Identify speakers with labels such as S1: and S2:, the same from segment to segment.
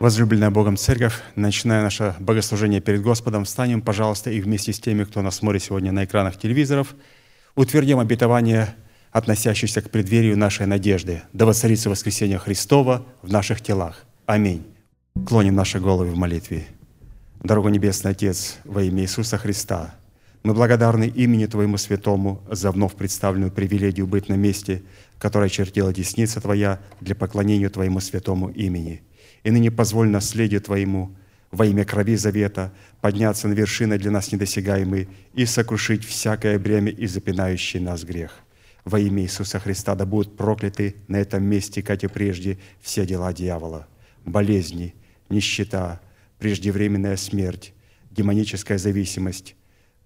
S1: Возлюбленная Богом Церковь, начиная наше богослужение перед Господом, встанем, пожалуйста, и вместе с теми, кто нас смотрит сегодня на экранах телевизоров, утвердим обетование, относящееся к преддверию нашей надежды, да воцарится воскресение Христова в наших телах. Аминь. Клоним наши головы в молитве. Дорогой Небесный Отец, во имя Иисуса Христа, мы благодарны имени Твоему Святому за вновь представленную привилегию быть на месте, которое чертила десница Твоя для поклонения Твоему святому имени – и ныне позволь наследию Твоему во имя крови завета подняться на вершины для нас недосягаемые и сокрушить всякое бремя и запинающий нас грех. Во имя Иисуса Христа да будут прокляты на этом месте, как и прежде, все дела дьявола, болезни, нищета, преждевременная смерть, демоническая зависимость,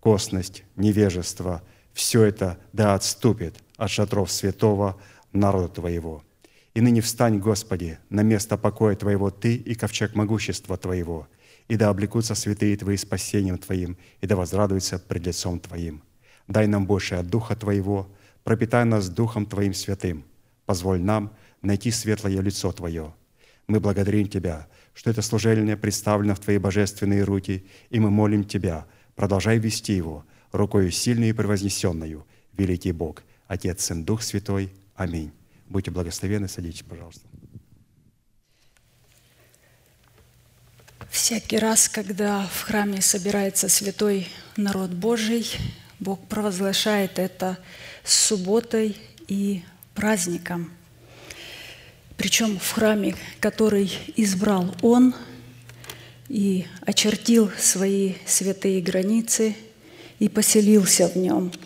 S1: косность, невежество – все это да отступит от шатров святого народа Твоего – и ныне встань, Господи, на место покоя Твоего Ты и ковчег могущества Твоего, и да облекутся святые Твои спасением Твоим, и да возрадуются пред лицом Твоим. Дай нам больше от Духа Твоего, пропитай нас Духом Твоим святым. Позволь нам найти светлое лицо Твое. Мы благодарим Тебя, что это служение представлено в Твои божественные руки, и мы молим Тебя, продолжай вести его рукою сильной и превознесенную, великий Бог, Отец, Сын, Дух Святой. Аминь. Будьте благословенны, садитесь, пожалуйста.
S2: Всякий раз, когда в храме собирается святой народ Божий, Бог провозглашает это субботой и праздником. Причем в храме, который избрал Он и очертил свои святые границы и поселился в нем –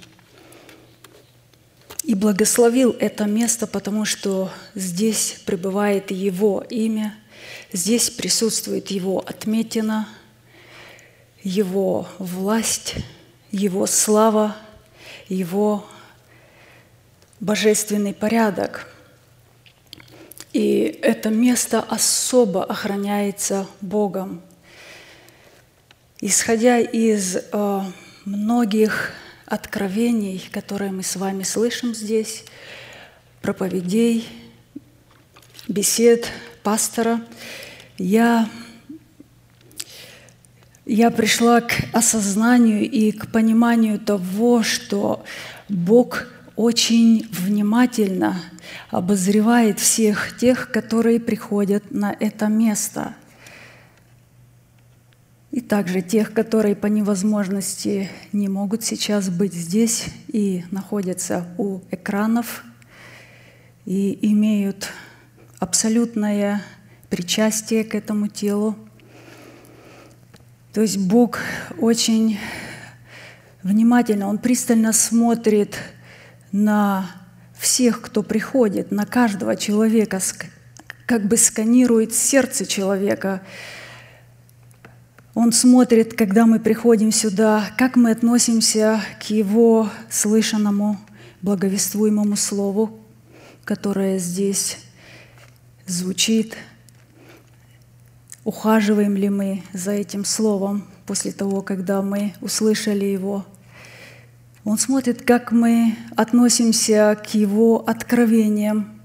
S2: и благословил это место, потому что здесь пребывает Его имя, здесь присутствует Его отметина, Его власть, Его слава, Его божественный порядок. И это место особо охраняется Богом. Исходя из э, многих откровений, которые мы с вами слышим здесь, проповедей, бесед пастора, я, я пришла к осознанию и к пониманию того, что Бог очень внимательно обозревает всех тех, которые приходят на это место – и также тех, которые по невозможности не могут сейчас быть здесь и находятся у экранов и имеют абсолютное причастие к этому телу. То есть Бог очень внимательно, Он пристально смотрит на всех, кто приходит, на каждого человека, как бы сканирует сердце человека – он смотрит, когда мы приходим сюда, как мы относимся к Его слышанному, благовествуемому Слову, которое здесь звучит. Ухаживаем ли мы за этим Словом после того, когда мы услышали Его? Он смотрит, как мы относимся к Его откровениям,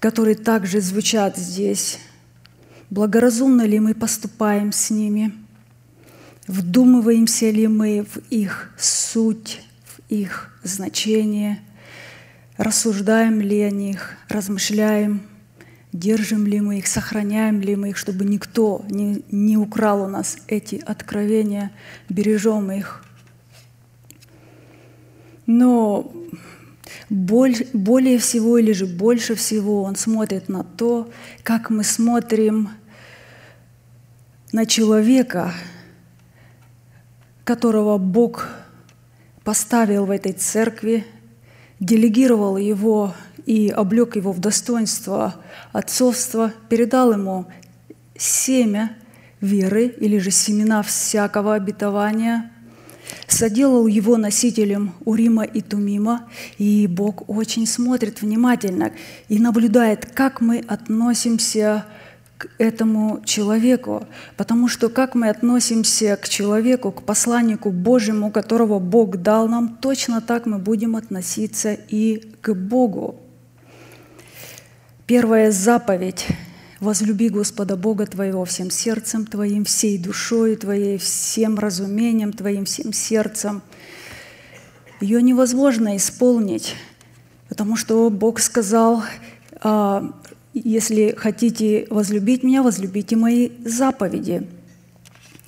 S2: которые также звучат здесь. Благоразумно ли мы поступаем с ними – Вдумываемся ли мы в их суть, в их значение, рассуждаем ли о них, размышляем, держим ли мы их, сохраняем ли мы их, чтобы никто не, не украл у нас эти откровения, бережем их. Но более всего или же больше всего он смотрит на то, как мы смотрим на человека – которого Бог поставил в этой церкви, делегировал его и облег его в достоинство отцовства, передал ему семя веры или же семена всякого обетования, соделал его носителем Урима и Тумима, и Бог очень смотрит внимательно и наблюдает, как мы относимся к этому человеку, потому что как мы относимся к человеку, к посланнику Божьему, которого Бог дал нам, точно так мы будем относиться и к Богу. Первая заповедь возлюби Господа Бога твоего всем сердцем твоим, всей душой твоей, всем разумением твоим, всем сердцем. Ее невозможно исполнить, потому что Бог сказал, «А, если хотите возлюбить Меня, возлюбите Мои заповеди.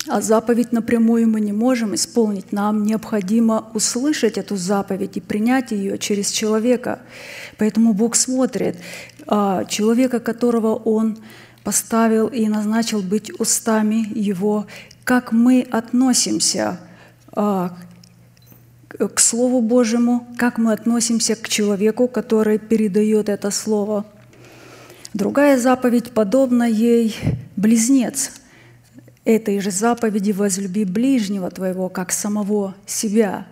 S2: А заповедь напрямую мы не можем исполнить. Нам необходимо услышать эту заповедь и принять ее через человека. Поэтому Бог смотрит, а, человека, которого Он поставил и назначил быть устами Его, как мы относимся а, к Слову Божьему, как мы относимся к человеку, который передает это Слово. Другая заповедь подобна ей близнец – этой же заповеди возлюби ближнего твоего, как самого себя.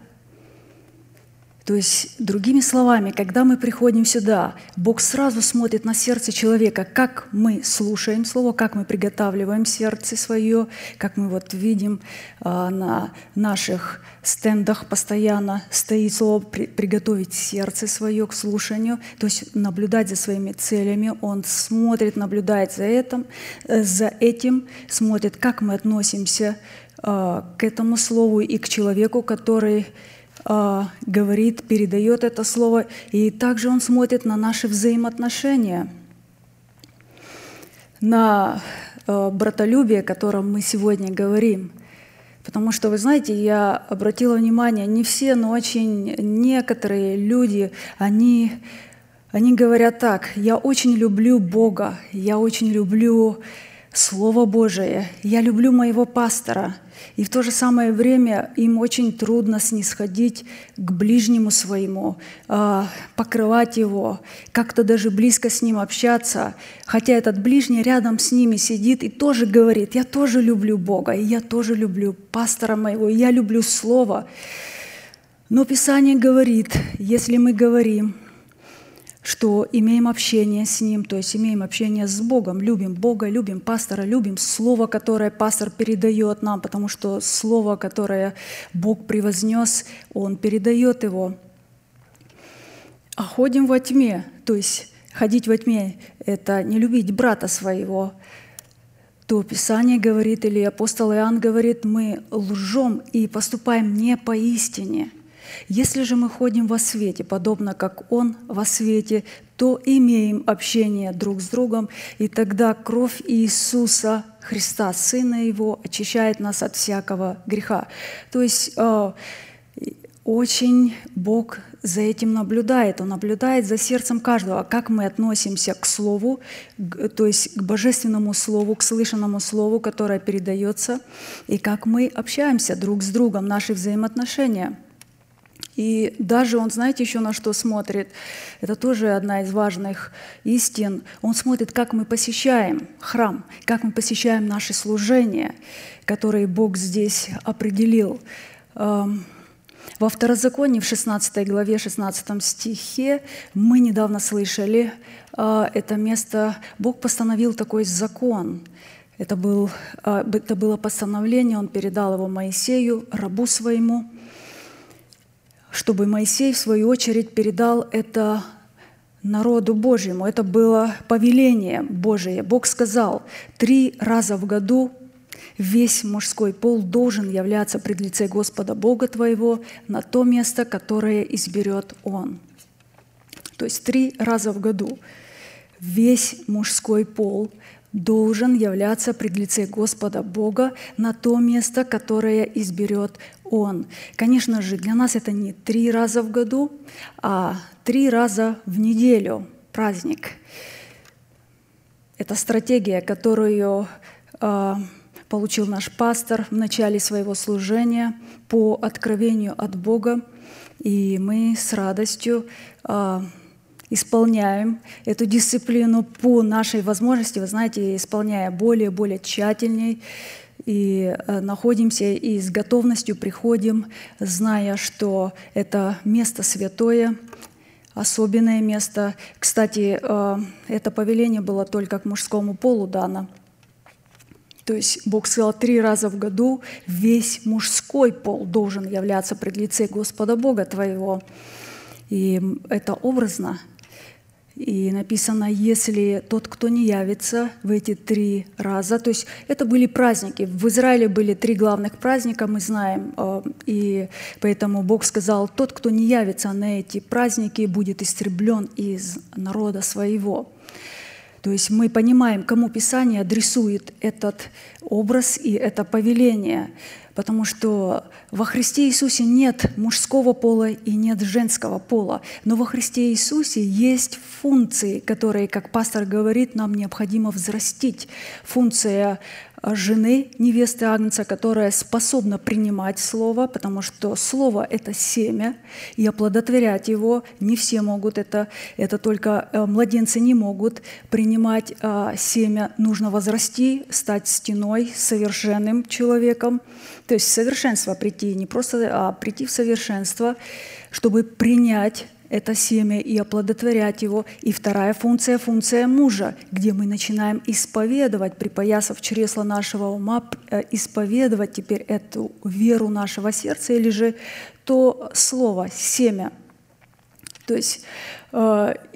S2: То есть, другими словами, когда мы приходим сюда, Бог сразу смотрит на сердце человека, как мы слушаем Слово, как мы приготавливаем сердце свое, как мы вот видим а, на наших стендах постоянно стоит Слово «приготовить сердце свое к слушанию», то есть наблюдать за своими целями. Он смотрит, наблюдает за этим, э, за этим смотрит, как мы относимся а, к этому Слову и к человеку, который а, говорит, передает это слово, и также он смотрит на наши взаимоотношения, на а, братолюбие, о котором мы сегодня говорим. Потому что, вы знаете, я обратила внимание, не все, но очень некоторые люди, они, они говорят так, я очень люблю Бога, я очень люблю Слово Божие, я люблю моего пастора – и в то же самое время им очень трудно снисходить к ближнему своему, а, покрывать его, как-то даже близко с ним общаться, хотя этот ближний рядом с ними сидит и тоже говорит, я тоже люблю Бога, и я тоже люблю пастора моего, и я люблю Слово. Но Писание говорит, если мы говорим, что имеем общение с Ним, то есть имеем общение с Богом, любим Бога, любим пастора, любим Слово, которое пастор передает нам, потому что Слово, которое Бог превознес, Он передает его. А ходим во тьме, то есть ходить во тьме – это не любить брата своего, то Писание говорит, или апостол Иоанн говорит, мы лжем и поступаем не по истине – если же мы ходим во свете, подобно как Он во свете, то имеем общение друг с другом, и тогда кровь Иисуса Христа, Сына Его, очищает нас от всякого греха. То есть э, очень Бог за этим наблюдает. Он наблюдает за сердцем каждого, как мы относимся к Слову, то есть к Божественному Слову, к слышанному Слову, которое передается, и как мы общаемся друг с другом, наши взаимоотношения – и даже он, знаете, еще на что смотрит? Это тоже одна из важных истин. Он смотрит, как мы посещаем храм, как мы посещаем наши служения, которые Бог здесь определил. Эм, во Второзаконии, в 16 главе, 16 стихе, мы недавно слышали э, это место, Бог постановил такой закон. Это, был, э, это было постановление, Он передал его Моисею, рабу своему – чтобы Моисей, в свою очередь, передал это народу Божьему. Это было повеление Божие. Бог сказал, три раза в году весь мужской пол должен являться пред лице Господа Бога твоего на то место, которое изберет Он. То есть три раза в году весь мужской пол должен являться пред лице Господа Бога на то место, которое изберет Он. Конечно же, для нас это не три раза в году, а три раза в неделю праздник. Это стратегия, которую э, получил наш пастор в начале своего служения по откровению от Бога, и мы с радостью э, исполняем эту дисциплину по нашей возможности, вы знаете, исполняя более более тщательней, и э, находимся и с готовностью приходим, зная, что это место святое, особенное место. Кстати, э, это повеление было только к мужскому полу дано. То есть Бог сказал, три раза в году весь мужской пол должен являться пред лице Господа Бога твоего. И это образно – И написано, если тот, кто не явится в эти три раза, то есть это были праздники. В Израиле были три главных праздника, мы знаем, э, и поэтому Бог сказал, тот, кто не явится на эти праздники, будет истреблен из народа своего. То есть мы понимаем, кому Писание адресует этот образ и это повеление потому что во Христе Иисусе нет мужского пола и нет женского пола, но во Христе Иисусе есть функции, которые, как пастор говорит, нам необходимо взрастить. Функция жены, невесты Агнца, которая способна принимать Слово, потому что Слово — это семя, и оплодотворять его не все могут, это, это только э, младенцы не могут принимать а, семя. Нужно возрасти, стать стеной, совершенным человеком, то есть в совершенство прийти, не просто, а прийти в совершенство, чтобы принять это семя и оплодотворять его. И вторая функция – функция мужа, где мы начинаем исповедовать, припоясав чресло нашего ума, э, исповедовать теперь эту веру нашего сердца или же то слово, семя. То есть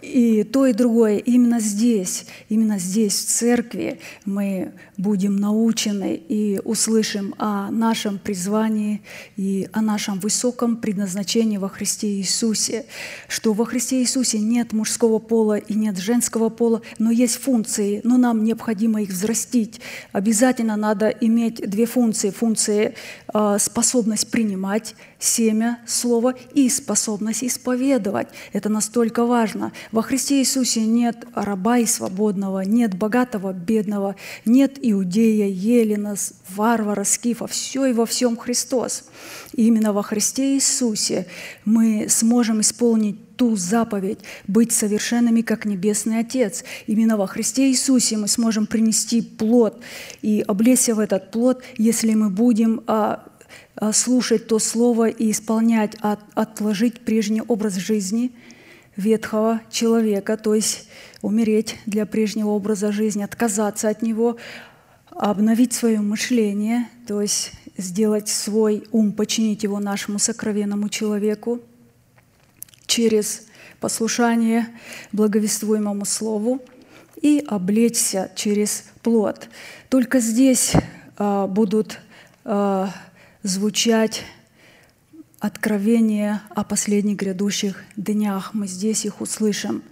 S2: и то, и другое именно здесь, именно здесь, в церкви, мы будем научены и услышим о нашем призвании и о нашем высоком предназначении во Христе Иисусе, что во Христе Иисусе нет мужского пола и нет женского пола, но есть функции, но нам необходимо их взрастить. Обязательно надо иметь две функции. Функции э, способность принимать семя слова и способность исповедовать. Это настолько важно. Во Христе Иисусе нет раба и свободного, нет богатого, бедного, нет иудея, елена, варвара, скифа. Все и во всем Христос. И именно во Христе Иисусе мы сможем исполнить ту заповедь быть совершенными, как Небесный Отец. Именно во Христе Иисусе мы сможем принести плод и облечься в этот плод, если мы будем а, слушать то слово и исполнять, от, отложить прежний образ жизни – ветхого человека, то есть умереть для прежнего образа жизни, отказаться от него, обновить свое мышление, то есть сделать свой ум, починить его нашему сокровенному человеку через послушание благовествуемому слову и облечься через плод. Только здесь а, будут а, звучать откровения о последних грядущих днях. Мы здесь их услышим.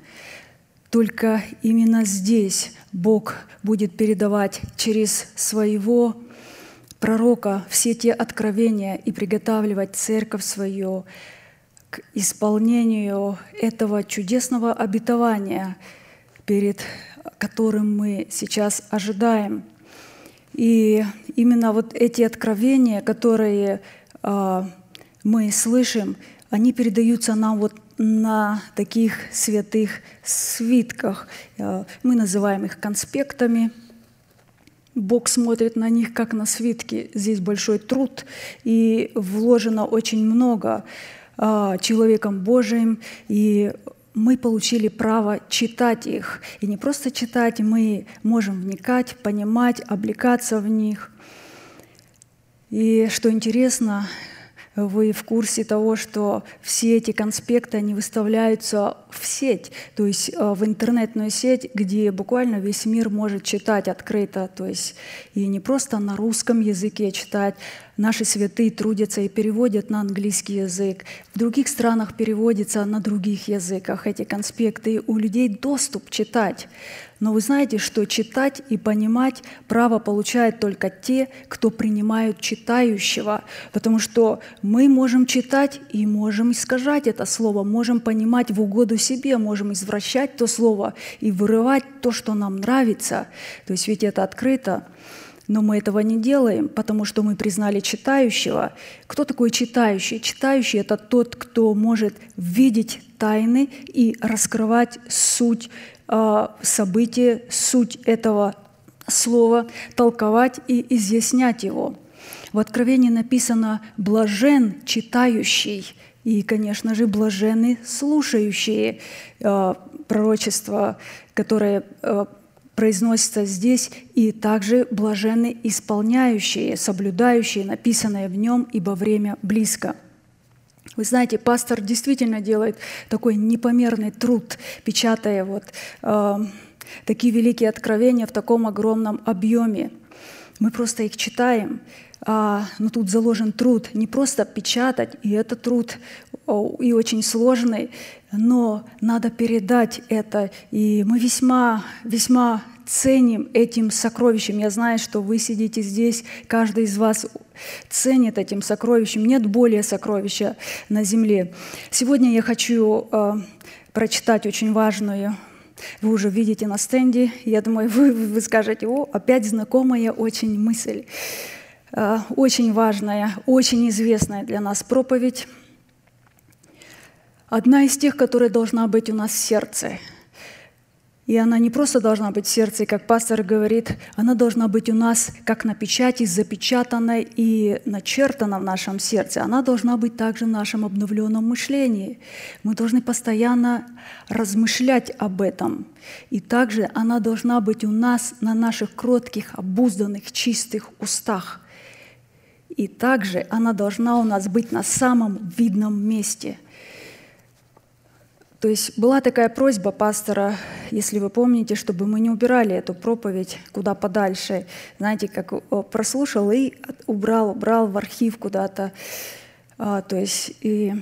S2: Только именно здесь Бог будет передавать через своего пророка все те откровения и приготавливать церковь свою к исполнению этого чудесного обетования, перед которым мы сейчас ожидаем. И именно вот эти откровения, которые а, мы слышим, они передаются нам вот на таких святых свитках. Э, мы называем их конспектами. Бог смотрит на них как на свитки. Здесь большой труд, и вложено очень много э, человеком Божиим, и мы получили право читать их. И не просто читать, мы можем вникать, понимать, облекаться в них. И что интересно, вы в курсе того, что все эти конспекты, они выставляются в сеть, то есть э, в интернетную сеть, где буквально весь мир может читать открыто, то есть и не просто на русском языке читать, Наши святые трудятся и переводят на английский язык. В других странах переводится на других языках эти конспекты. У людей доступ читать. Но вы знаете, что читать и понимать право получают только те, кто принимают читающего, потому что мы можем читать и можем искажать это слово, можем понимать в угоду себе, можем извращать то слово и вырывать то, что нам нравится. То есть ведь это открыто. Но мы этого не делаем, потому что мы признали читающего. Кто такой читающий? Читающий — это тот, кто может видеть тайны и раскрывать суть э, события, суть этого слова, толковать и изъяснять его. В Откровении написано «блажен читающий», и, конечно же, блажены слушающие э, пророчества, которые э, произносится здесь, и также блаженны исполняющие, соблюдающие написанное в нем, ибо время близко. Вы знаете, пастор действительно делает такой непомерный труд, печатая вот э, такие великие откровения в таком огромном объеме. Мы просто их читаем, а, но тут заложен труд не просто печатать, и это труд и очень сложный, но надо передать это. И мы весьма, весьма ценим этим сокровищем. Я знаю, что вы сидите здесь, каждый из вас ценит этим сокровищем. Нет более сокровища на земле. Сегодня я хочу э, прочитать очень важную вы уже видите на стенде, я думаю, вы, вы скажете, о, опять знакомая очень мысль, э, очень важная, очень известная для нас проповедь. Одна из тех, которая должна быть у нас в сердце – и она не просто должна быть в сердце, как пастор говорит, она должна быть у нас как на печати, запечатана и начертана в нашем сердце. Она должна быть также в нашем обновленном мышлении. Мы должны постоянно размышлять об этом. И также она должна быть у нас на наших кротких, обузданных, чистых устах. И также она должна у нас быть на самом видном месте – то есть была такая просьба пастора, если вы помните, чтобы мы не убирали эту проповедь куда подальше. Знаете, как прослушал и убрал, убрал в архив куда-то. А, то есть и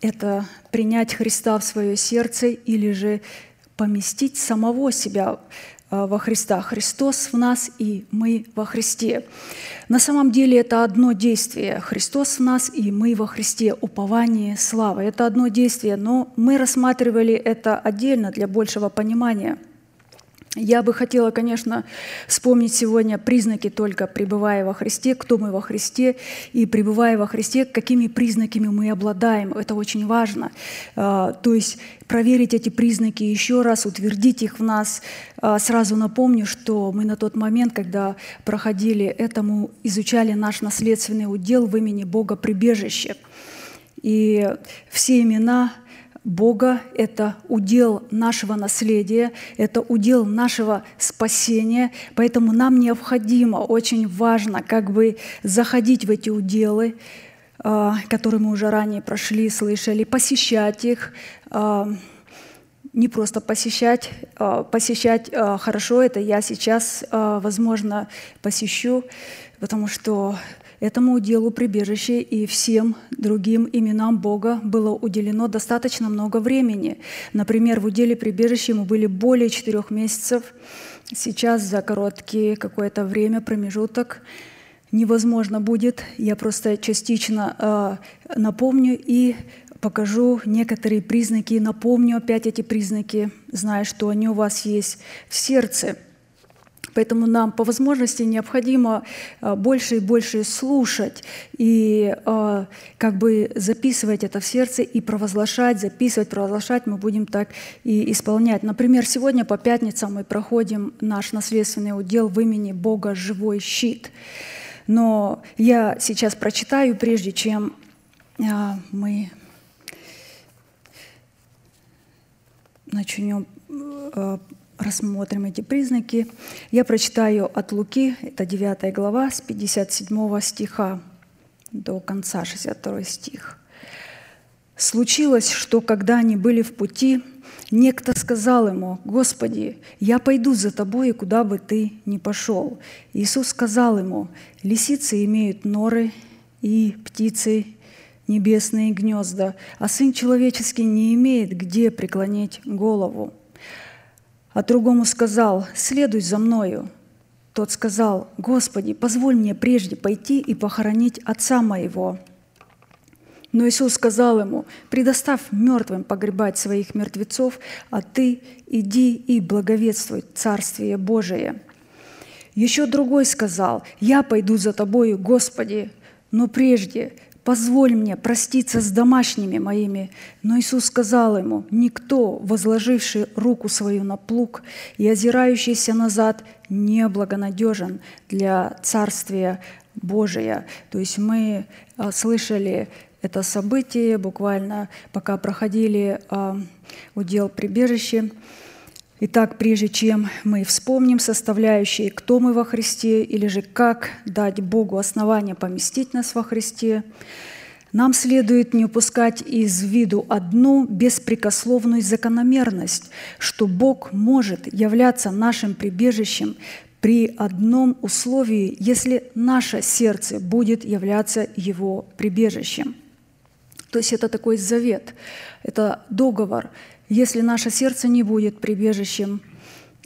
S2: это принять Христа в свое сердце или же поместить самого себя Э, во Христа. Христос в нас и мы во Христе. На самом деле это одно действие. Христос в нас и мы во Христе. Упование, слава. Это одно действие, но мы рассматривали это отдельно для большего понимания – я бы хотела, конечно, вспомнить сегодня признаки только пребывая во Христе, кто мы во Христе, и пребывая во Христе, какими признаками мы обладаем. Это очень важно. А, то есть проверить эти признаки еще раз, утвердить их в нас. А, сразу напомню, что мы на тот момент, когда проходили этому, изучали наш наследственный удел в имени Бога прибежище. И все имена Бога, это удел нашего наследия, это удел нашего спасения, поэтому нам необходимо, очень важно как бы заходить в эти уделы, а, которые мы уже ранее прошли, слышали, посещать их, а, не просто посещать, а, посещать хорошо, это я сейчас, возможно, посещу, потому что Этому делу прибежище и всем другим именам Бога было уделено достаточно много времени. Например, в уделе прибежища мы были более четырех месяцев. Сейчас за короткий какое-то время, промежуток, невозможно будет. Я просто частично э, напомню и покажу некоторые признаки, напомню опять эти признаки, зная, что они у вас есть в сердце – Поэтому нам по возможности необходимо а, больше и больше слушать и а, как бы записывать это в сердце и провозглашать, записывать, провозглашать мы будем так и исполнять. Например, сегодня по пятницам мы проходим наш наследственный удел в имени Бога «Живой щит». Но я сейчас прочитаю, прежде чем а, мы начнем рассмотрим эти признаки. Я прочитаю от Луки, это 9 глава, с 57 стиха до конца, 62 стих. «Случилось, что когда они были в пути, некто сказал ему, «Господи, я пойду за тобой, куда бы ты ни пошел». Иисус сказал ему, «Лисицы имеют норы и птицы небесные гнезда, а Сын Человеческий не имеет где преклонить голову» а другому сказал, «Следуй за мною». Тот сказал, «Господи, позволь мне прежде пойти и похоронить отца моего». Но Иисус сказал ему, «Предоставь мертвым погребать своих мертвецов, а ты иди и благовествуй Царствие Божие». Еще другой сказал, «Я пойду за тобою, Господи, но прежде позволь мне проститься с домашними моими». Но Иисус сказал ему, «Никто, возложивший руку свою на плуг и озирающийся назад, не благонадежен для Царствия Божия». То есть мы а, слышали это событие буквально, пока проходили а, удел прибежище. Итак, прежде чем мы вспомним составляющие, кто мы во Христе, или же как дать Богу основание поместить нас во Христе, Нам следует не упускать из виду одну беспрекословную закономерность, что Бог может являться нашим прибежищем при одном условии, если наше сердце будет являться Его прибежищем. То есть это такой завет, это договор. Если наше сердце не будет прибежищем –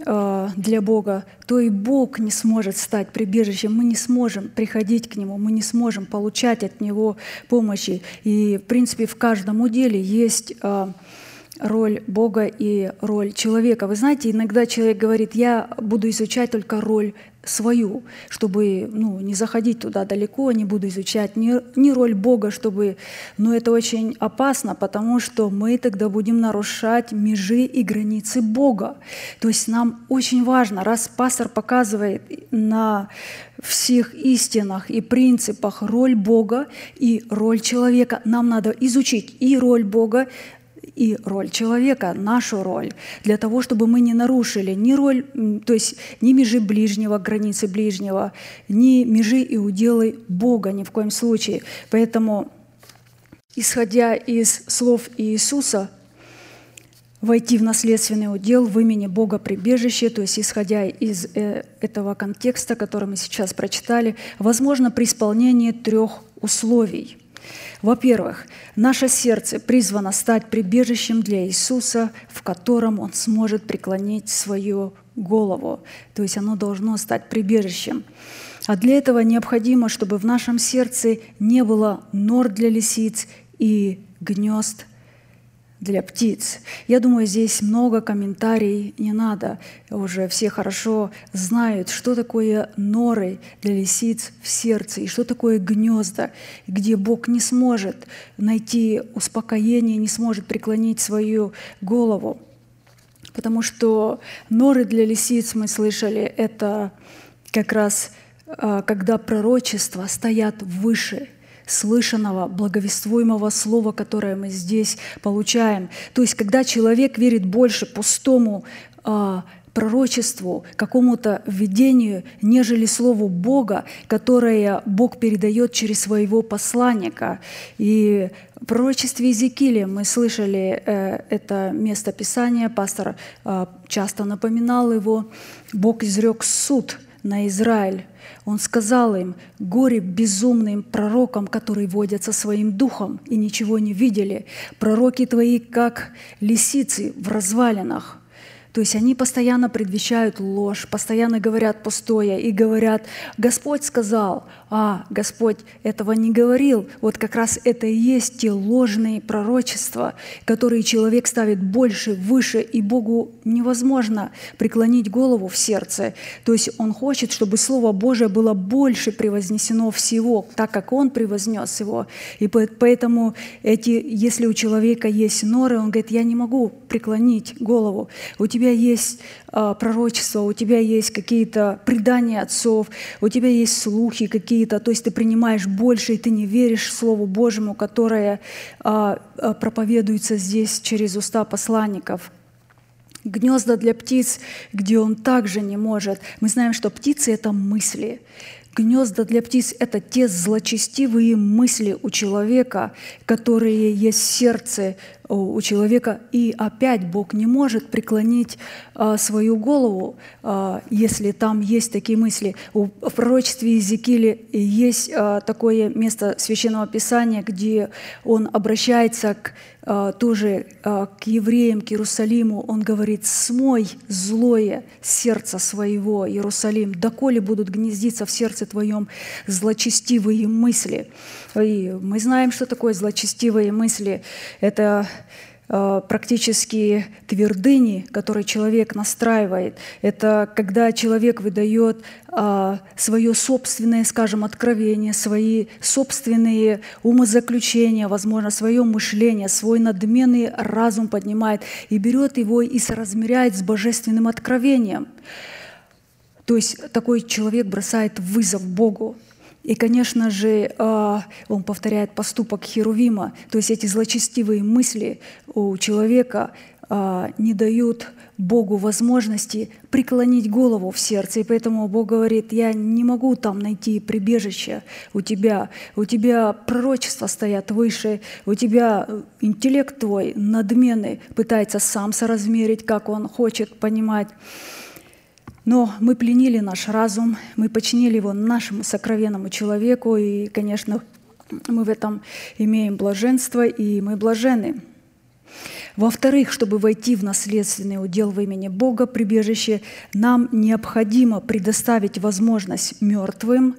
S2: Э, для Бога, то и Бог не сможет стать прибежищем. Мы не сможем приходить к Нему, мы не сможем получать от Него помощи. И, в принципе, в каждом уделе есть э, роль Бога и роль человека. Вы знаете, иногда человек говорит, я буду изучать только роль свою, чтобы ну, не заходить туда далеко, не буду изучать ни, ни роль Бога, чтобы... Но это очень опасно, потому что мы тогда будем нарушать межи и границы Бога. То есть нам очень важно, раз пастор показывает на всех истинах и принципах роль Бога и роль человека, нам надо изучить и роль Бога, и роль человека, нашу роль, для того, чтобы мы не нарушили ни роль, то есть ни межи ближнего, границы ближнего, ни межи и уделы Бога ни в коем случае. Поэтому, исходя из слов Иисуса, войти в наследственный удел в имени Бога прибежище, то есть исходя из э, этого контекста, который мы сейчас прочитали, возможно при исполнении трех условий – во-первых, наше сердце призвано стать прибежищем для Иисуса, в котором Он сможет преклонить свою голову. То есть оно должно стать прибежищем. А для этого необходимо, чтобы в нашем сердце не было нор для лисиц и гнезд для птиц. Я думаю, здесь много комментариев не надо. Уже все хорошо знают, что такое норы для лисиц в сердце и что такое гнезда, где Бог не сможет найти успокоение, не сможет преклонить свою голову. Потому что норы для лисиц, мы слышали, это как раз а, когда пророчества стоят выше – слышанного, благовествуемого слова, которое мы здесь получаем. То есть, когда человек верит больше пустому а, пророчеству, какому-то видению, нежели Слову Бога, которое Бог передает через своего посланника. И в пророчестве Иезекииля мы слышали э, это место Писания, пастор э, часто напоминал его. Бог изрек суд на Израиль он сказал им, «Горе безумным пророкам, которые водятся своим духом и ничего не видели. Пророки твои, как лисицы в развалинах». То есть они постоянно предвещают ложь, постоянно говорят пустое и говорят, Господь сказал, а Господь этого не говорил. Вот как раз это и есть те ложные пророчества, которые человек ставит больше, выше, и Богу невозможно преклонить голову в сердце. То есть он хочет, чтобы Слово Божие было больше превознесено всего, так как он превознес его. И поэтому эти, если у человека есть норы, он говорит, я не могу преклонить голову. У тебя есть а, пророчества, у тебя есть какие-то предания отцов, у тебя есть слухи какие-то, то есть ты принимаешь больше, и ты не веришь Слову Божьему, которое а, а, проповедуется здесь через уста посланников. Гнезда для птиц, где он также не может. Мы знаем, что птицы — это мысли. Гнезда для птиц — это те злочестивые мысли у человека, которые есть в сердце у человека. И опять Бог не может преклонить а, свою голову, а, если там есть такие мысли. В пророчестве Иезекииля есть а, такое место Священного Писания, где он обращается к а, тоже а, к евреям, к Иерусалиму, он говорит, «Смой злое сердце своего, Иерусалим, доколе будут гнездиться в сердце твоем злочестивые мысли». И мы знаем, что такое злочестивые мысли. Это Э, практически твердыни, которые человек настраивает. Это когда человек выдает а, свое собственное, скажем, откровение, свои собственные умозаключения, возможно, свое мышление, свой надменный разум поднимает и берет его и соразмеряет с божественным откровением. То есть такой человек бросает вызов Богу. И, конечно же, а, он повторяет поступок Херувима, то есть эти злочестивые мысли у человека, а, не дают Богу возможности преклонить голову в сердце. И поэтому Бог говорит, я не могу там найти прибежище у тебя. У тебя пророчества стоят выше, у тебя э, интеллект твой надменный, пытается сам соразмерить, как он хочет понимать. Но мы пленили наш разум, мы починили его нашему сокровенному человеку, и, конечно, мы в этом имеем блаженство, и мы блажены. Во-вторых, чтобы войти в наследственный удел в имени Бога, прибежище, нам необходимо предоставить возможность мертвым,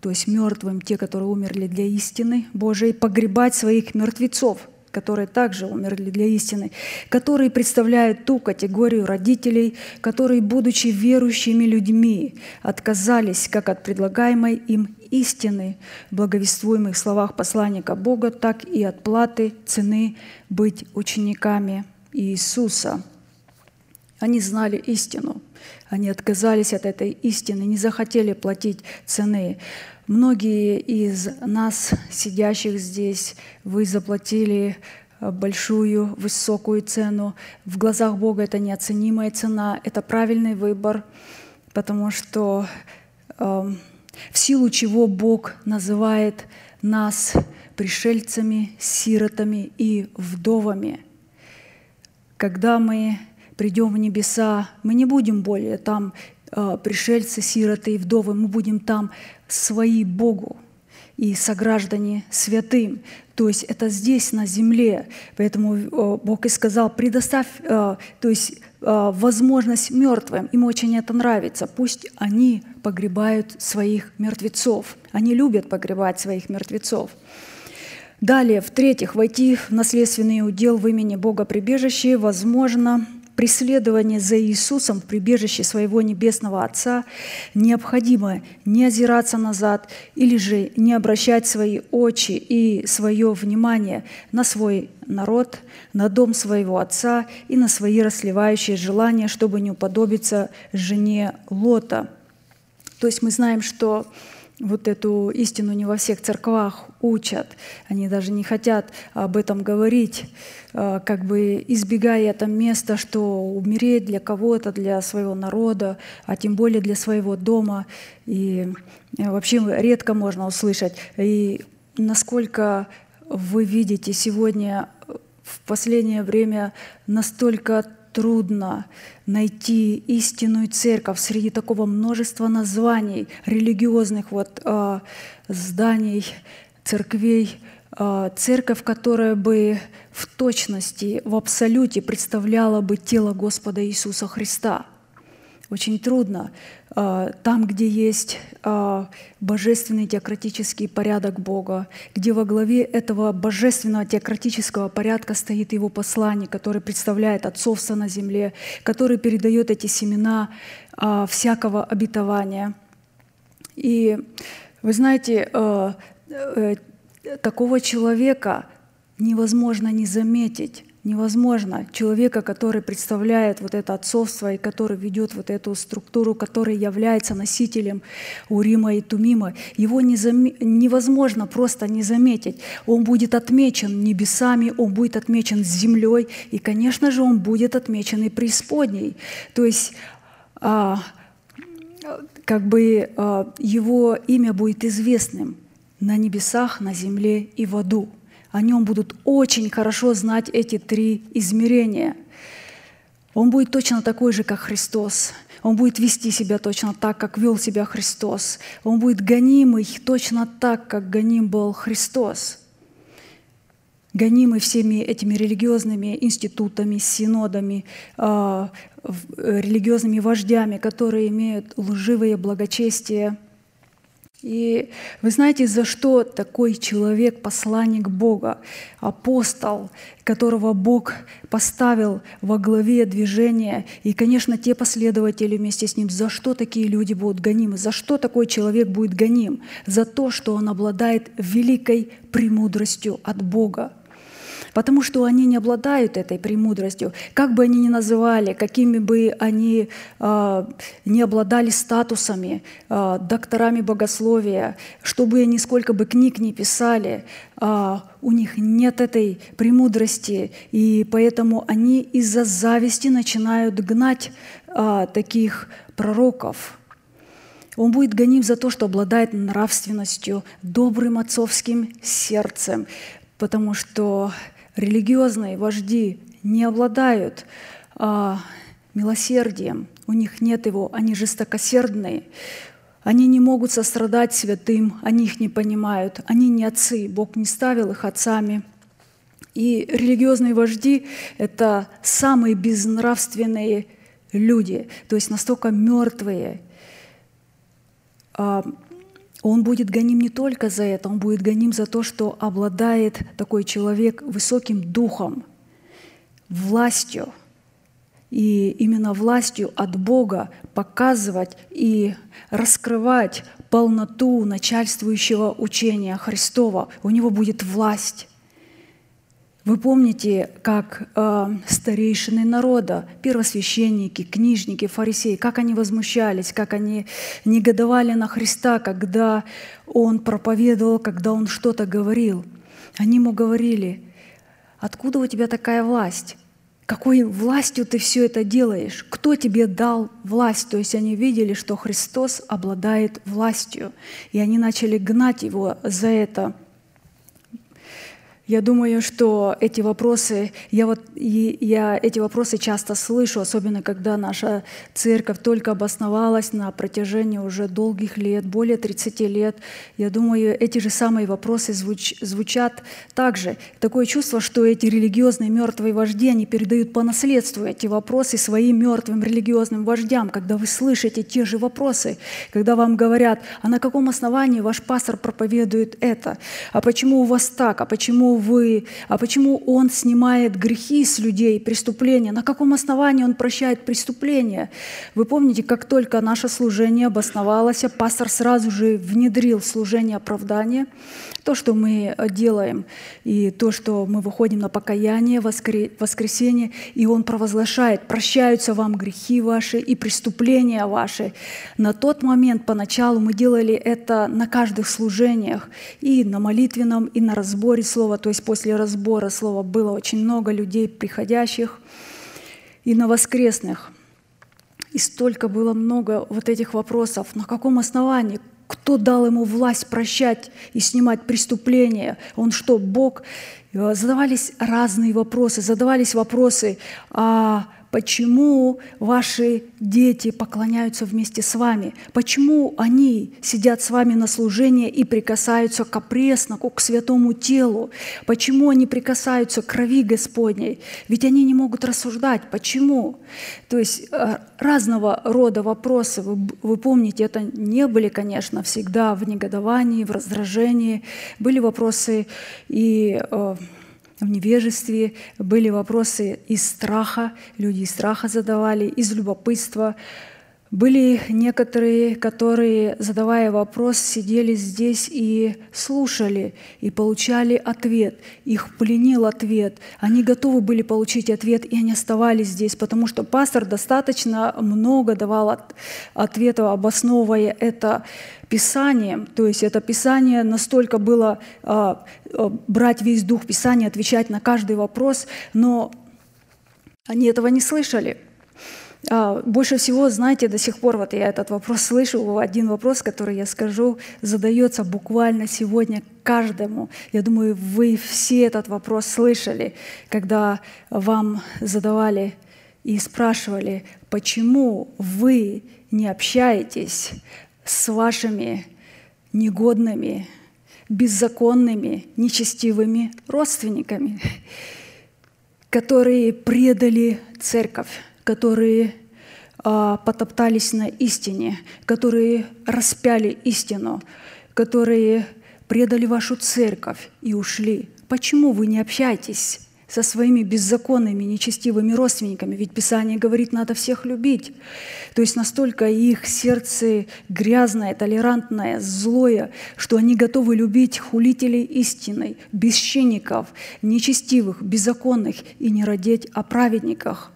S2: то есть мертвым, те, которые умерли для истины Божией, погребать своих мертвецов – которые также умерли для истины, которые представляют ту категорию родителей, которые, будучи верующими людьми, отказались как от предлагаемой им истины, благовествуемых словах посланника Бога, так и от платы цены быть учениками Иисуса. Они знали истину, они отказались от этой истины, не захотели платить цены. Многие из нас, сидящих здесь, вы заплатили э, большую, высокую цену. В глазах Бога это неоценимая цена, это правильный выбор, потому что э, в силу чего Бог называет нас пришельцами, сиротами и вдовами. Когда мы придем в небеса, мы не будем более там э, пришельцы, сироты и вдовы, мы будем там свои Богу и сограждане святым. То есть это здесь, на земле. Поэтому э, Бог и сказал, предоставь э, то есть, э, возможность мертвым. Им очень это нравится. Пусть они погребают своих мертвецов. Они любят погребать своих мертвецов. Далее, в-третьих, войти в наследственный удел в имени Бога прибежище возможно преследование за Иисусом в прибежище своего Небесного Отца необходимо не озираться назад или же не обращать свои очи и свое внимание на свой народ, на дом своего отца и на свои расливающие желания, чтобы не уподобиться жене Лота. То есть мы знаем, что вот эту истину не во всех церквах учат. Они даже не хотят об этом говорить, а, как бы избегая это место, что умереть для кого-то, для своего народа, а тем более для своего дома. И вообще редко можно услышать. И насколько вы видите сегодня в последнее время настолько трудно найти истинную церковь среди такого множества названий религиозных вот, э, зданий, церквей, э, церковь, которая бы в точности, в абсолюте представляла бы тело Господа Иисуса Христа – очень трудно. А, там, где есть а, божественный теократический порядок Бога, где во главе этого божественного теократического порядка стоит Его посланник, который представляет отцовство на земле, который передает эти семена а, всякого обетования. И вы знаете, э, такого человека невозможно не заметить невозможно. Человека, который представляет вот это отцовство и который ведет вот эту структуру, который является носителем Урима и Тумима, его не зам... невозможно просто не заметить. Он будет отмечен небесами, он будет отмечен землей, и, конечно же, он будет отмечен и преисподней. То есть а, как бы а, его имя будет известным на небесах, на земле и в аду о нем будут очень хорошо знать эти три измерения. Он будет точно такой же, как Христос. Он будет вести себя точно так, как вел себя Христос. Он будет гонимый точно так, как гоним был Христос. Гонимый всеми этими религиозными институтами, синодами, а, религиозными вождями, которые имеют лживые благочестия – и вы знаете, за что такой человек, посланник Бога, апостол, которого Бог поставил во главе движения, и, конечно, те последователи вместе с ним, за что такие люди будут гонимы, за что такой человек будет гоним? За то, что он обладает великой премудростью от Бога. Потому что они не обладают этой премудростью. Как бы они ни называли, какими бы они э, не обладали статусами, э, докторами богословия, чтобы они сколько бы книг не писали, э, у них нет этой премудрости, и поэтому они из-за зависти начинают гнать э, таких пророков. Он будет гоним за то, что обладает нравственностью, добрым отцовским сердцем, потому что религиозные вожди не обладают а, милосердием, у них нет его, они жестокосердные, они не могут сострадать святым, они их не понимают, они не отцы, Бог не ставил их отцами. И религиозные вожди – это самые безнравственные люди, то есть настолько мертвые, а, он будет гоним не только за это, он будет гоним за то, что обладает такой человек высоким духом, властью. И именно властью от Бога показывать и раскрывать полноту начальствующего учения Христова. У него будет власть. Вы помните, как э, старейшины народа, первосвященники, книжники, фарисеи, как они возмущались, как они негодовали на Христа, когда Он проповедовал, когда Он что-то говорил. Они ему говорили, откуда у тебя такая власть? Какой властью ты все это делаешь? Кто тебе дал власть? То есть они видели, что Христос обладает властью, и они начали гнать его за это – я думаю, что эти вопросы, я, вот, я эти вопросы часто слышу, особенно когда наша церковь только обосновалась на протяжении уже долгих лет, более 30 лет. Я думаю, эти же самые вопросы звуч, звучат также. Такое чувство, что эти религиозные мертвые вожди, они передают по наследству эти вопросы своим мертвым религиозным вождям. Когда вы слышите те же вопросы, когда вам говорят, а на каком основании ваш пастор проповедует это? А почему у вас так? А почему вы, а почему Он снимает грехи с людей, преступления, на каком основании Он прощает преступления. Вы помните, как только наше служение обосновалось, пастор сразу же внедрил служение оправдания, то, что мы делаем, и то, что мы выходим на покаяние, воскресенье, и Он провозглашает, прощаются вам грехи ваши и преступления ваши. На тот момент, поначалу, мы делали это на каждых служениях, и на молитвенном, и на разборе слова, то есть после разбора слова было очень много людей приходящих, и на воскресных. И столько было много вот этих вопросов. На каком основании? Кто дал ему власть прощать и снимать преступления? Он что, Бог? Задавались разные вопросы, задавались вопросы, а почему ваши дети поклоняются вместе с вами, почему они сидят с вами на служении и прикасаются к опресноку, к святому телу, почему они прикасаются к крови Господней, ведь они не могут рассуждать, почему. То есть э, разного рода вопросы, вы, вы помните, это не были, конечно, всегда в негодовании, в раздражении, были вопросы и э, в невежестве, были вопросы из страха, люди из страха задавали, из любопытства. Были некоторые, которые, задавая вопрос, сидели здесь и слушали, и получали ответ. Их пленил ответ. Они готовы были получить ответ, и они оставались здесь, потому что пастор достаточно много давал ответов, обосновывая это Писанием, то есть это Писание настолько было а, а, брать весь дух Писания, отвечать на каждый вопрос, но они этого не слышали. А, больше всего, знаете, до сих пор вот я этот вопрос слышу, один вопрос, который я скажу, задается буквально сегодня каждому. Я думаю, вы все этот вопрос слышали, когда вам задавали и спрашивали, почему вы не общаетесь с вашими негодными, беззаконными, нечестивыми родственниками, которые предали церковь, которые а, потоптались на истине, которые распяли истину, которые предали вашу церковь и ушли. Почему вы не общаетесь со своими беззаконными, нечестивыми родственниками. Ведь Писание говорит, надо всех любить. То есть настолько их сердце грязное, толерантное, злое, что они готовы любить хулителей истины, бесчинников, нечестивых, беззаконных и не родить о праведниках.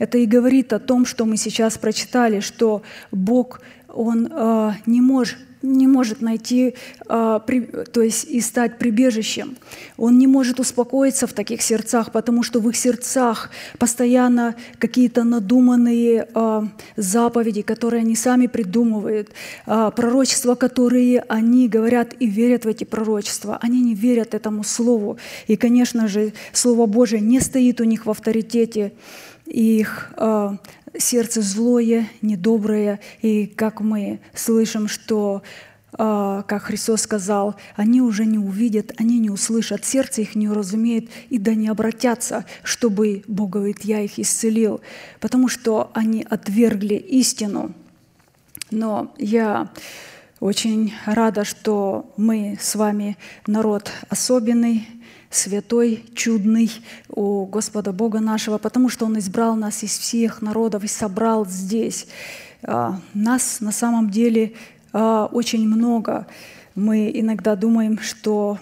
S2: Это и говорит о том, что мы сейчас прочитали, что Бог, Он э, не может не может найти, а, то есть и стать прибежищем. Он не может успокоиться в таких сердцах, потому что в их сердцах постоянно какие-то надуманные а, заповеди, которые они сами придумывают, а, пророчества, которые они говорят и верят в эти пророчества. Они не верят этому слову. И, конечно же, Слово Божие не стоит у них в авторитете их сердце злое, недоброе, и как мы слышим, что а, как Христос сказал, они уже не увидят, они не услышат, сердце их не разумеет, и да не обратятся, чтобы Бог говорит, я их исцелил, потому что они отвергли истину. Но я очень рада, что мы с вами народ особенный, святой, чудный у Господа Бога нашего, потому что Он избрал нас из всех народов и собрал здесь. А, нас на самом деле а, очень много. Мы иногда думаем, что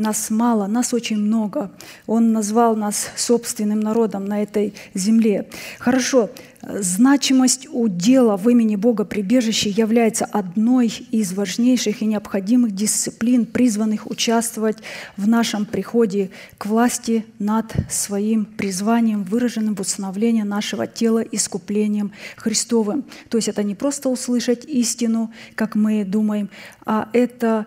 S2: нас мало, нас очень много. Он назвал нас собственным народом на этой земле. Хорошо, значимость удела в имени Бога прибежище является одной из важнейших и необходимых дисциплин, призванных участвовать в нашем приходе к власти над своим призванием, выраженным в установлении нашего тела искуплением Христовым. То есть это не просто услышать истину, как мы думаем, а это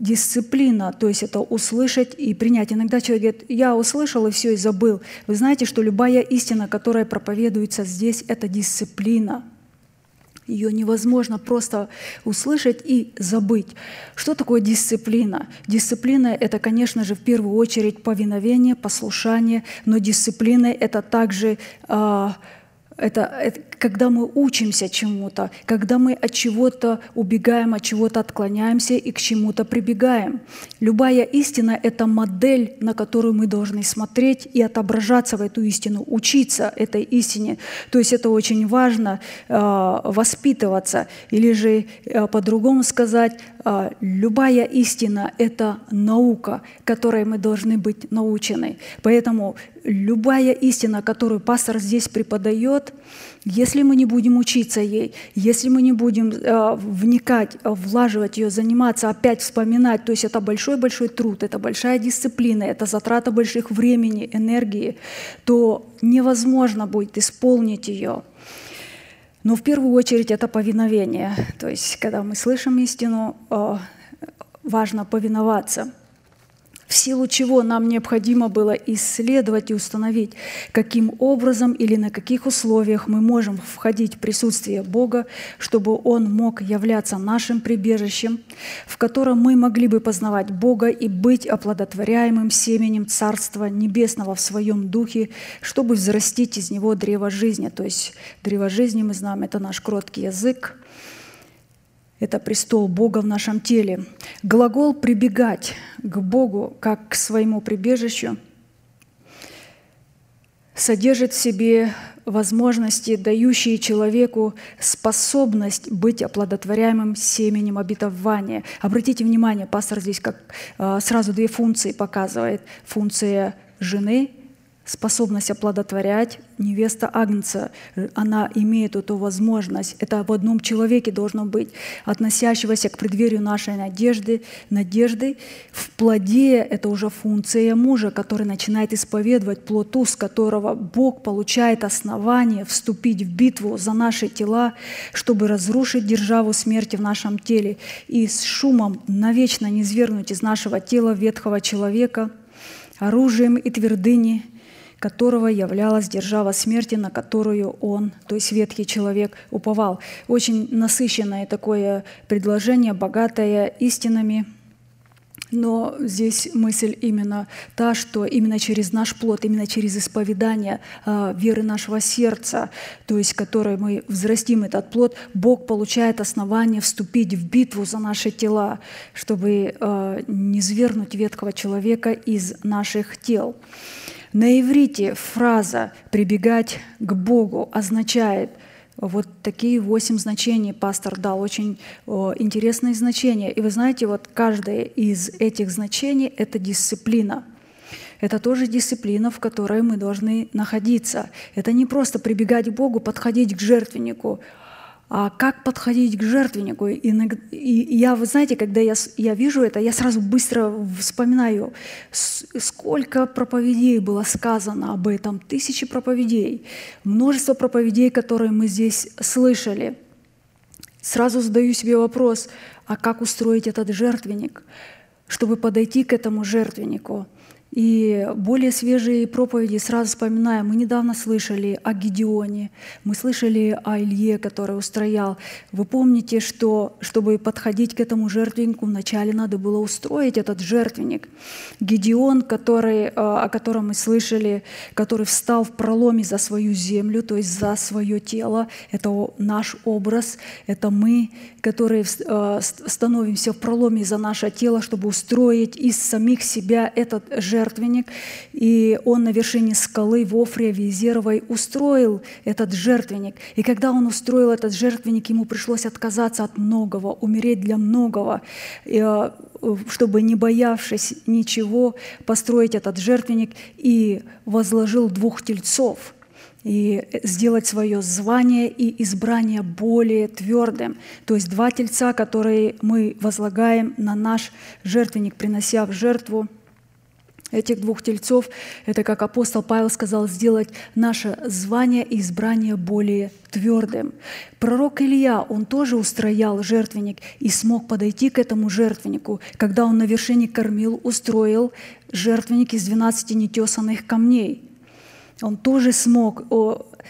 S2: дисциплина, то есть это услышать и принять. Иногда человек говорит, я услышал и все, и забыл. Вы знаете, что любая истина, которая проповедуется здесь, это дисциплина. Ее невозможно просто услышать и забыть. Что такое дисциплина? Дисциплина – это, конечно же, в первую очередь повиновение, послушание, но дисциплина – это также э, это, это когда мы учимся чему-то, когда мы от чего-то убегаем, от чего-то отклоняемся и к чему-то прибегаем. Любая истина — это модель, на которую мы должны смотреть и отображаться в эту истину, учиться этой истине. То есть это очень важно э, воспитываться. Или же э, по-другому сказать, э, любая истина — это наука, которой мы должны быть научены. Поэтому любая истина, которую пастор здесь преподает, если мы не будем учиться ей, если мы не будем э, вникать, э, влаживать ее, заниматься, опять вспоминать, то есть это большой-большой труд, это большая дисциплина, это затрата больших времени, энергии, то невозможно будет исполнить ее. Но в первую очередь это повиновение. То есть, когда мы слышим истину, э, важно повиноваться – в силу чего нам необходимо было исследовать и установить, каким образом или на каких условиях мы можем входить в присутствие Бога, чтобы Он мог являться нашим прибежищем, в котором мы могли бы познавать Бога и быть оплодотворяемым семенем Царства Небесного в своем духе, чтобы взрастить из него древо жизни. То есть древо жизни, мы знаем, это наш кроткий язык, это престол Бога в нашем теле. Глагол «прибегать» к Богу как к своему прибежищу содержит в себе возможности, дающие человеку способность быть оплодотворяемым семенем обетования. Обратите внимание, пастор здесь как а, сразу две функции показывает. Функция жены способность оплодотворять, невеста Агнца, она имеет эту возможность. Это в одном человеке должно быть, относящегося к преддверию нашей надежды. Надежды в плоде – это уже функция мужа, который начинает исповедовать плод с которого Бог получает основание вступить в битву за наши тела, чтобы разрушить державу смерти в нашем теле и с шумом навечно не свергнуть из нашего тела ветхого человека, оружием и твердыни – которого являлась держава смерти, на которую он, то есть ветхий человек, уповал. Очень насыщенное такое предложение, богатое истинами, но здесь мысль именно та, что именно через наш плод, именно через исповедание э, веры нашего сердца, то есть которой мы взрастим этот плод, Бог получает основание вступить в битву за наши тела, чтобы э, не свергнуть ветхого человека из наших тел. На иврите фраза «прибегать к Богу» означает вот такие восемь значений пастор дал, очень о, интересные значения. И вы знаете, вот каждое из этих значений – это дисциплина. Это тоже дисциплина, в которой мы должны находиться. Это не просто прибегать к Богу, подходить к жертвеннику, а как подходить к жертвеннику. И, я, вы знаете, когда я, я вижу это, я сразу быстро вспоминаю, сколько проповедей было сказано об этом, тысячи проповедей, множество проповедей, которые мы здесь слышали. Сразу задаю себе вопрос, а как устроить этот жертвенник, чтобы подойти к этому жертвеннику – и более свежие проповеди сразу вспоминаем. Мы недавно слышали о Гедеоне, мы слышали о Илье, который устроял. Вы помните, что чтобы подходить к этому жертвеннику, вначале надо было устроить этот жертвенник. Гедеон, который, э, о котором мы слышали, который встал в проломе за свою землю, то есть за свое тело, это наш образ, это мы, которые э, становимся в проломе за наше тело, чтобы устроить из самих себя этот жертвенник жертвенник, и он на вершине скалы в Офре Визеровой устроил этот жертвенник. И когда он устроил этот жертвенник, ему пришлось отказаться от многого, умереть для многого, э, чтобы, не боявшись ничего, построить этот жертвенник и возложил двух тельцов – и сделать свое звание и избрание более твердым. То есть два тельца, которые мы возлагаем на наш жертвенник, принося в жертву этих двух тельцов, это, как апостол Павел сказал, сделать наше звание и избрание более твердым. Пророк Илья, он тоже устроял жертвенник и смог подойти к этому жертвеннику, когда он на вершине кормил, устроил жертвенник из 12 нетесанных камней. Он тоже смог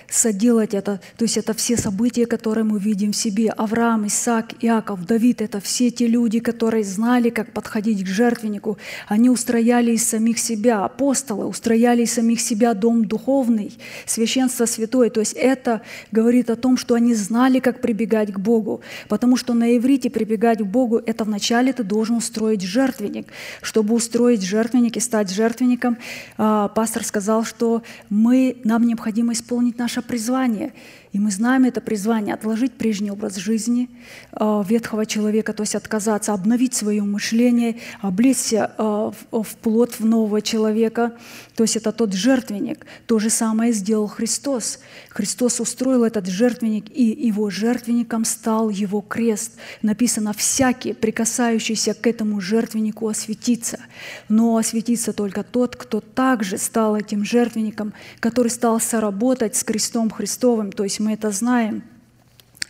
S2: соделать это. То есть это все события, которые мы видим в себе. Авраам, Исаак, Иаков, Давид – это все те люди, которые знали, как подходить к жертвеннику. Они устрояли из самих себя, апостолы устрояли из самих себя дом духовный, священство святое. То есть это говорит о том, что они знали, как прибегать к Богу. Потому что на иврите прибегать к Богу – это вначале ты должен устроить жертвенник. Чтобы устроить жертвенник и стать жертвенником, а, пастор сказал, что мы, нам необходимо исполнить наше призвание. И мы знаем это призвание – отложить прежний образ жизни э, ветхого человека, то есть отказаться, обновить свое мышление, облечься э, в, в плод в нового человека. То есть это тот жертвенник. То же самое сделал Христос. Христос устроил этот жертвенник, и его жертвенником стал его крест. Написано «всякий, прикасающийся к этому жертвеннику, осветится». Но осветится только тот, кто также стал этим жертвенником, который стал соработать с крестом Христовым, то есть мы это знаем.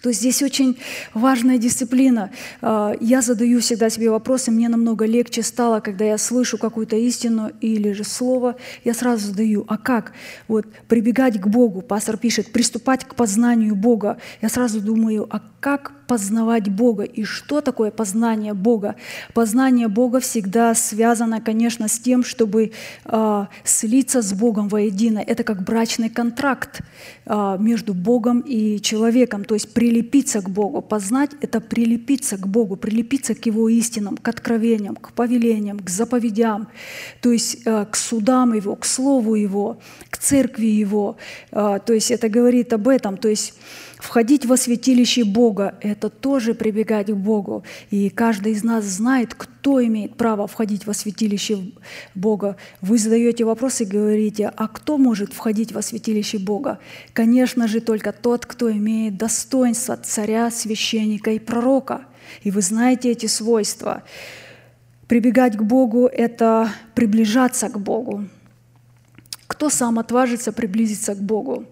S2: То здесь очень важная дисциплина. А, я задаю всегда себе вопросы, мне намного легче стало, когда я слышу какую-то истину или же слово, я сразу задаю, а как? Вот прибегать к Богу, пастор пишет, приступать к познанию Бога. Я сразу думаю, а как познавать Бога. И что такое познание Бога? Познание Бога всегда связано, конечно, с тем, чтобы э, слиться с Богом воедино. Это как брачный контракт э, между Богом и человеком, то есть прилепиться к Богу. Познать — это прилепиться к Богу, прилепиться к Его истинам, к откровениям, к повелениям, к заповедям, то есть э, к судам Его, к Слову Его, к церкви Его. Э, то есть это говорит об этом. То есть Входить во святилище Бога – это тоже прибегать к Богу. И каждый из нас знает, кто имеет право входить во святилище Бога. Вы задаете вопрос и говорите, а кто может входить во святилище Бога? Конечно же, только тот, кто имеет достоинство царя, священника и пророка. И вы знаете эти свойства. Прибегать к Богу – это приближаться к Богу. Кто сам отважится приблизиться к Богу?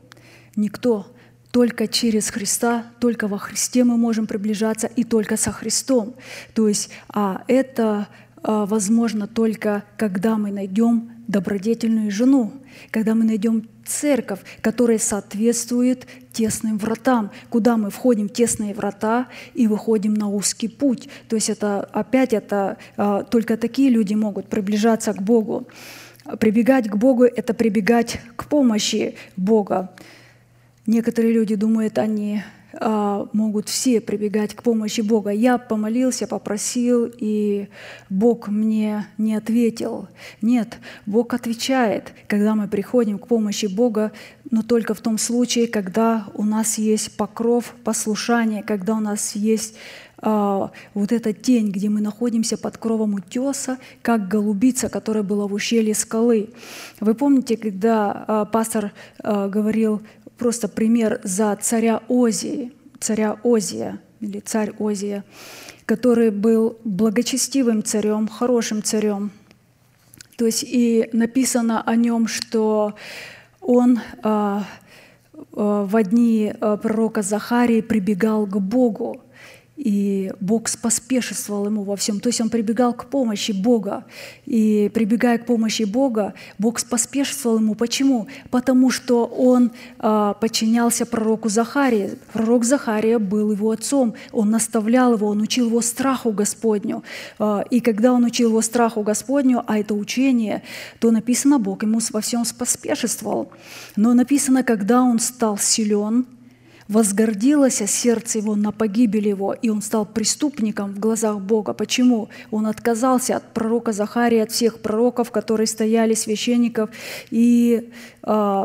S2: Никто. Только через Христа, только во Христе мы можем приближаться и только со Христом. То есть а это а, возможно только когда мы найдем добродетельную жену, когда мы найдем церковь, которая соответствует тесным вратам, куда мы входим в тесные врата и выходим на узкий путь. То есть это опять это а, только такие люди могут приближаться к Богу. Прибегать к Богу – это прибегать к помощи Бога. Некоторые люди думают, они а, могут все прибегать к помощи Бога. Я помолился, попросил, и Бог мне не ответил. Нет, Бог отвечает, когда мы приходим к помощи Бога, но только в том случае, когда у нас есть покров послушания, когда у нас есть а, вот эта тень, где мы находимся под кровом утеса, как голубица, которая была в ущелье скалы. Вы помните, когда а, пастор говорил просто пример за царя Озии, царя Озия или царь Озия, который был благочестивым царем, хорошим царем. То есть и написано о нем, что он в дни пророка Захарии прибегал к Богу, и Бог споспешествовал ему во всем. То есть он прибегал к помощи Бога. И прибегая к помощи Бога, Бог споспешествовал ему. Почему? Потому что он э, подчинялся пророку Захарии. Пророк Захария был его отцом. Он наставлял его, он учил его страху Господню. Э, и когда он учил его страху Господню, а это учение, то написано, Бог ему во всем споспешествовал. Но написано, когда он стал силен, возгордилось сердце его на погибель его, и он стал преступником в глазах Бога. Почему? Он отказался от пророка Захария, от всех пророков, которые стояли, священников, и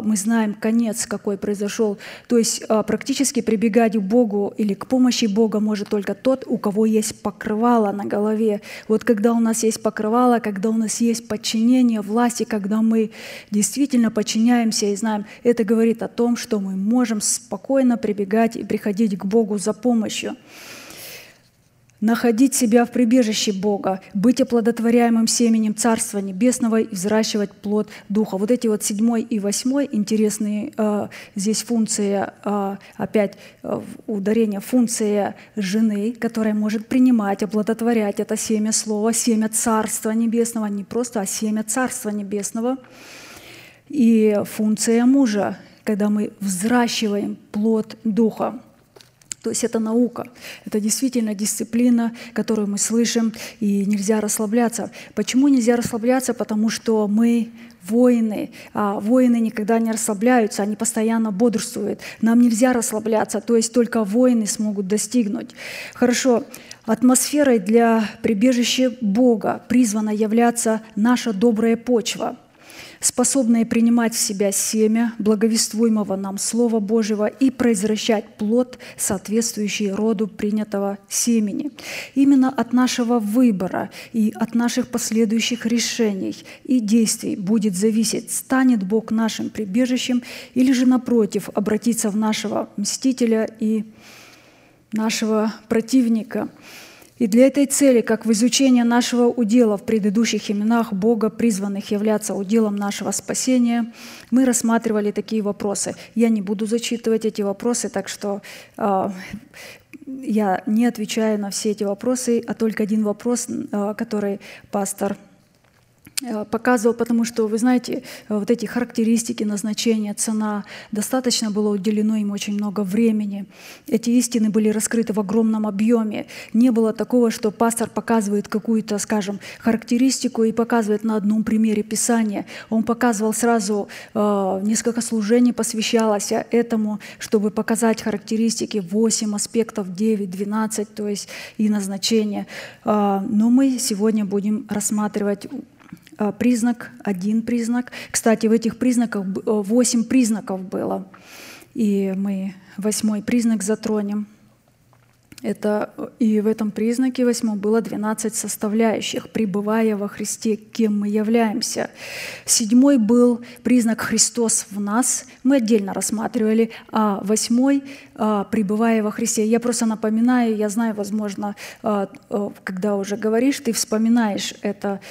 S2: мы знаем конец, какой произошел. То есть э, практически прибегать к Богу или к помощи Бога может только тот, у кого есть покрывало на голове. Вот когда у нас есть покрывало, когда у нас есть подчинение власти, когда мы действительно подчиняемся и знаем, это говорит о том, что мы можем спокойно прибегать и приходить к Богу за помощью. Находить себя в прибежище Бога, быть оплодотворяемым семенем Царства Небесного и взращивать плод Духа. Вот эти вот седьмой и восьмой интересные э, здесь функция, э, опять э, ударение, функция жены, которая может принимать, оплодотворять это семя слова, семя Царства Небесного, не просто, а семя Царства Небесного. И функция мужа, когда мы взращиваем плод Духа. То есть это наука, это действительно дисциплина, которую мы слышим, и нельзя расслабляться. Почему нельзя расслабляться? Потому что мы воины, а воины никогда не расслабляются, они постоянно бодрствуют. Нам нельзя расслабляться, то есть только воины смогут достигнуть. Хорошо, атмосферой для прибежища Бога призвана являться наша добрая почва – способные принимать в себя семя благовествуемого нам Слова Божьего и произвращать плод, соответствующий роду принятого семени. Именно от нашего выбора и от наших последующих решений и действий будет зависеть, станет Бог нашим прибежищем или же, напротив, обратиться в нашего мстителя и нашего противника – и для этой цели, как в изучении нашего удела в предыдущих именах Бога, призванных являться уделом нашего спасения, мы рассматривали такие вопросы. Я не буду зачитывать эти вопросы, так что э, я не отвечаю на все эти вопросы, а только один вопрос, э, который пастор показывал, потому что, вы знаете, э, вот эти характеристики, назначения, цена, достаточно было уделено им очень много времени. Эти истины были раскрыты в огромном объеме. Не было такого, что пастор показывает какую-то, скажем, характеристику и показывает на одном примере Писания. Он показывал сразу, э, несколько служений посвящалось этому, чтобы показать характеристики 8 аспектов, 9, 12, то есть и назначение. Э, но мы сегодня будем рассматривать признак, один признак. Кстати, в этих признаках э, восемь признаков было, и мы восьмой признак затронем. Это, и в этом признаке восьмом было 12 составляющих, пребывая во Христе, кем мы являемся. Седьмой был признак Христос в нас, мы отдельно рассматривали, а восьмой а, пребывая во Христе. Я просто напоминаю, я знаю, возможно, когда уже говоришь, ты вспоминаешь это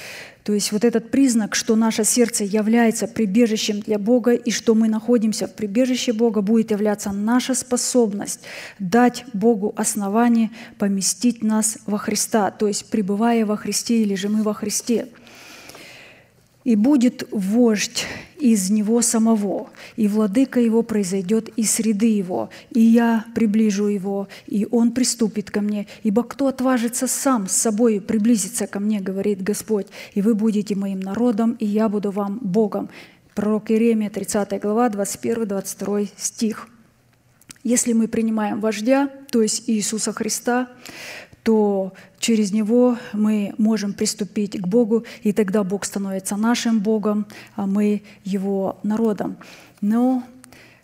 S2: то есть вот этот признак, что наше сердце является прибежищем для Бога и что мы находимся в прибежище Бога, будет являться наша способность дать Богу основание поместить нас во Христа, то есть пребывая во Христе или же мы во Христе. И будет вождь из него самого, и владыка его произойдет из среды его, и я приближу его, и он приступит ко мне. Ибо кто отважится сам с собой приблизиться ко мне, говорит Господь, и вы будете моим народом, и я буду вам Богом. Пророк Иеремия, 30 глава, 21-22 стих. Если мы принимаем вождя, то есть Иисуса Христа, то через Него мы можем приступить к Богу, и тогда Бог становится нашим Богом, а мы Его народом. Но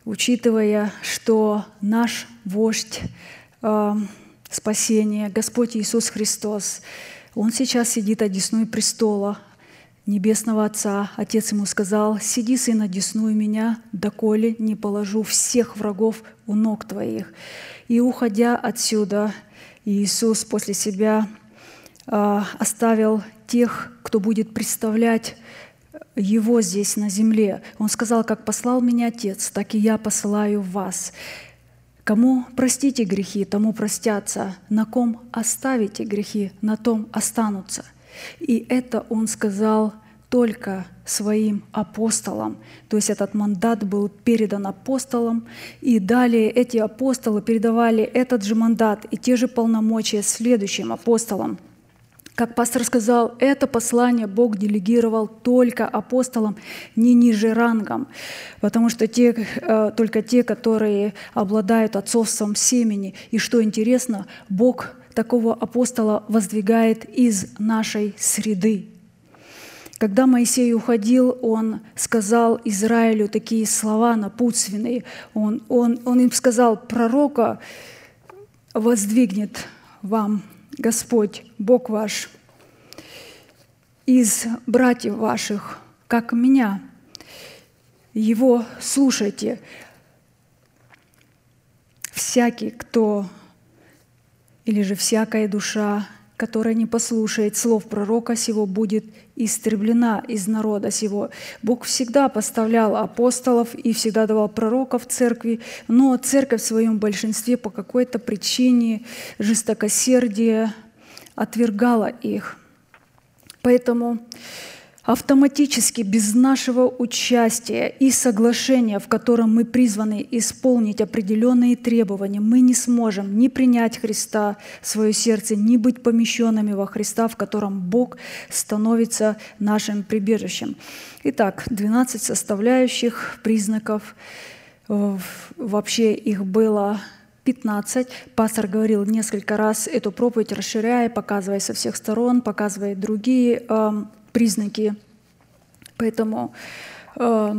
S2: учитывая, что наш вождь э, спасения, Господь Иисус Христос, Он сейчас сидит одесную престола, Небесного Отца. Отец ему сказал, «Сиди, сын, одесную меня, доколе не положу всех врагов у ног твоих». И уходя отсюда, Иисус после себя э, оставил тех, кто будет представлять Его здесь на земле. Он сказал, «Как послал меня Отец, так и я посылаю вас». Кому простите грехи, тому простятся. На ком оставите грехи, на том останутся – и это он сказал только своим апостолам. То есть этот мандат был передан апостолам, и далее эти апостолы передавали этот же мандат и те же полномочия следующим апостолам. Как пастор сказал, это послание Бог делегировал только апостолам, не ниже рангом, потому что те, э, только те, которые обладают отцовством семени. И что интересно, Бог такого апостола воздвигает из нашей среды. Когда Моисей уходил, он сказал Израилю такие слова напутственные. Он, он, он им сказал, пророка воздвигнет вам Господь, Бог ваш, из братьев ваших, как меня. Его слушайте. Всякий, кто или же всякая душа, которая не послушает слов пророка сего, будет истреблена из народа сего. Бог всегда поставлял апостолов и всегда давал пророков церкви, но церковь в своем большинстве по какой-то причине жестокосердия отвергала их. Поэтому автоматически без нашего участия и соглашения, в котором мы призваны исполнить определенные требования, мы не сможем ни принять Христа в свое сердце, ни быть помещенными во Христа, в котором Бог становится нашим прибежищем. Итак, 12 составляющих признаков. Вообще их было 15. Пастор говорил несколько раз эту проповедь, расширяя, показывая со всех сторон, показывая другие эм, признаки. Поэтому э,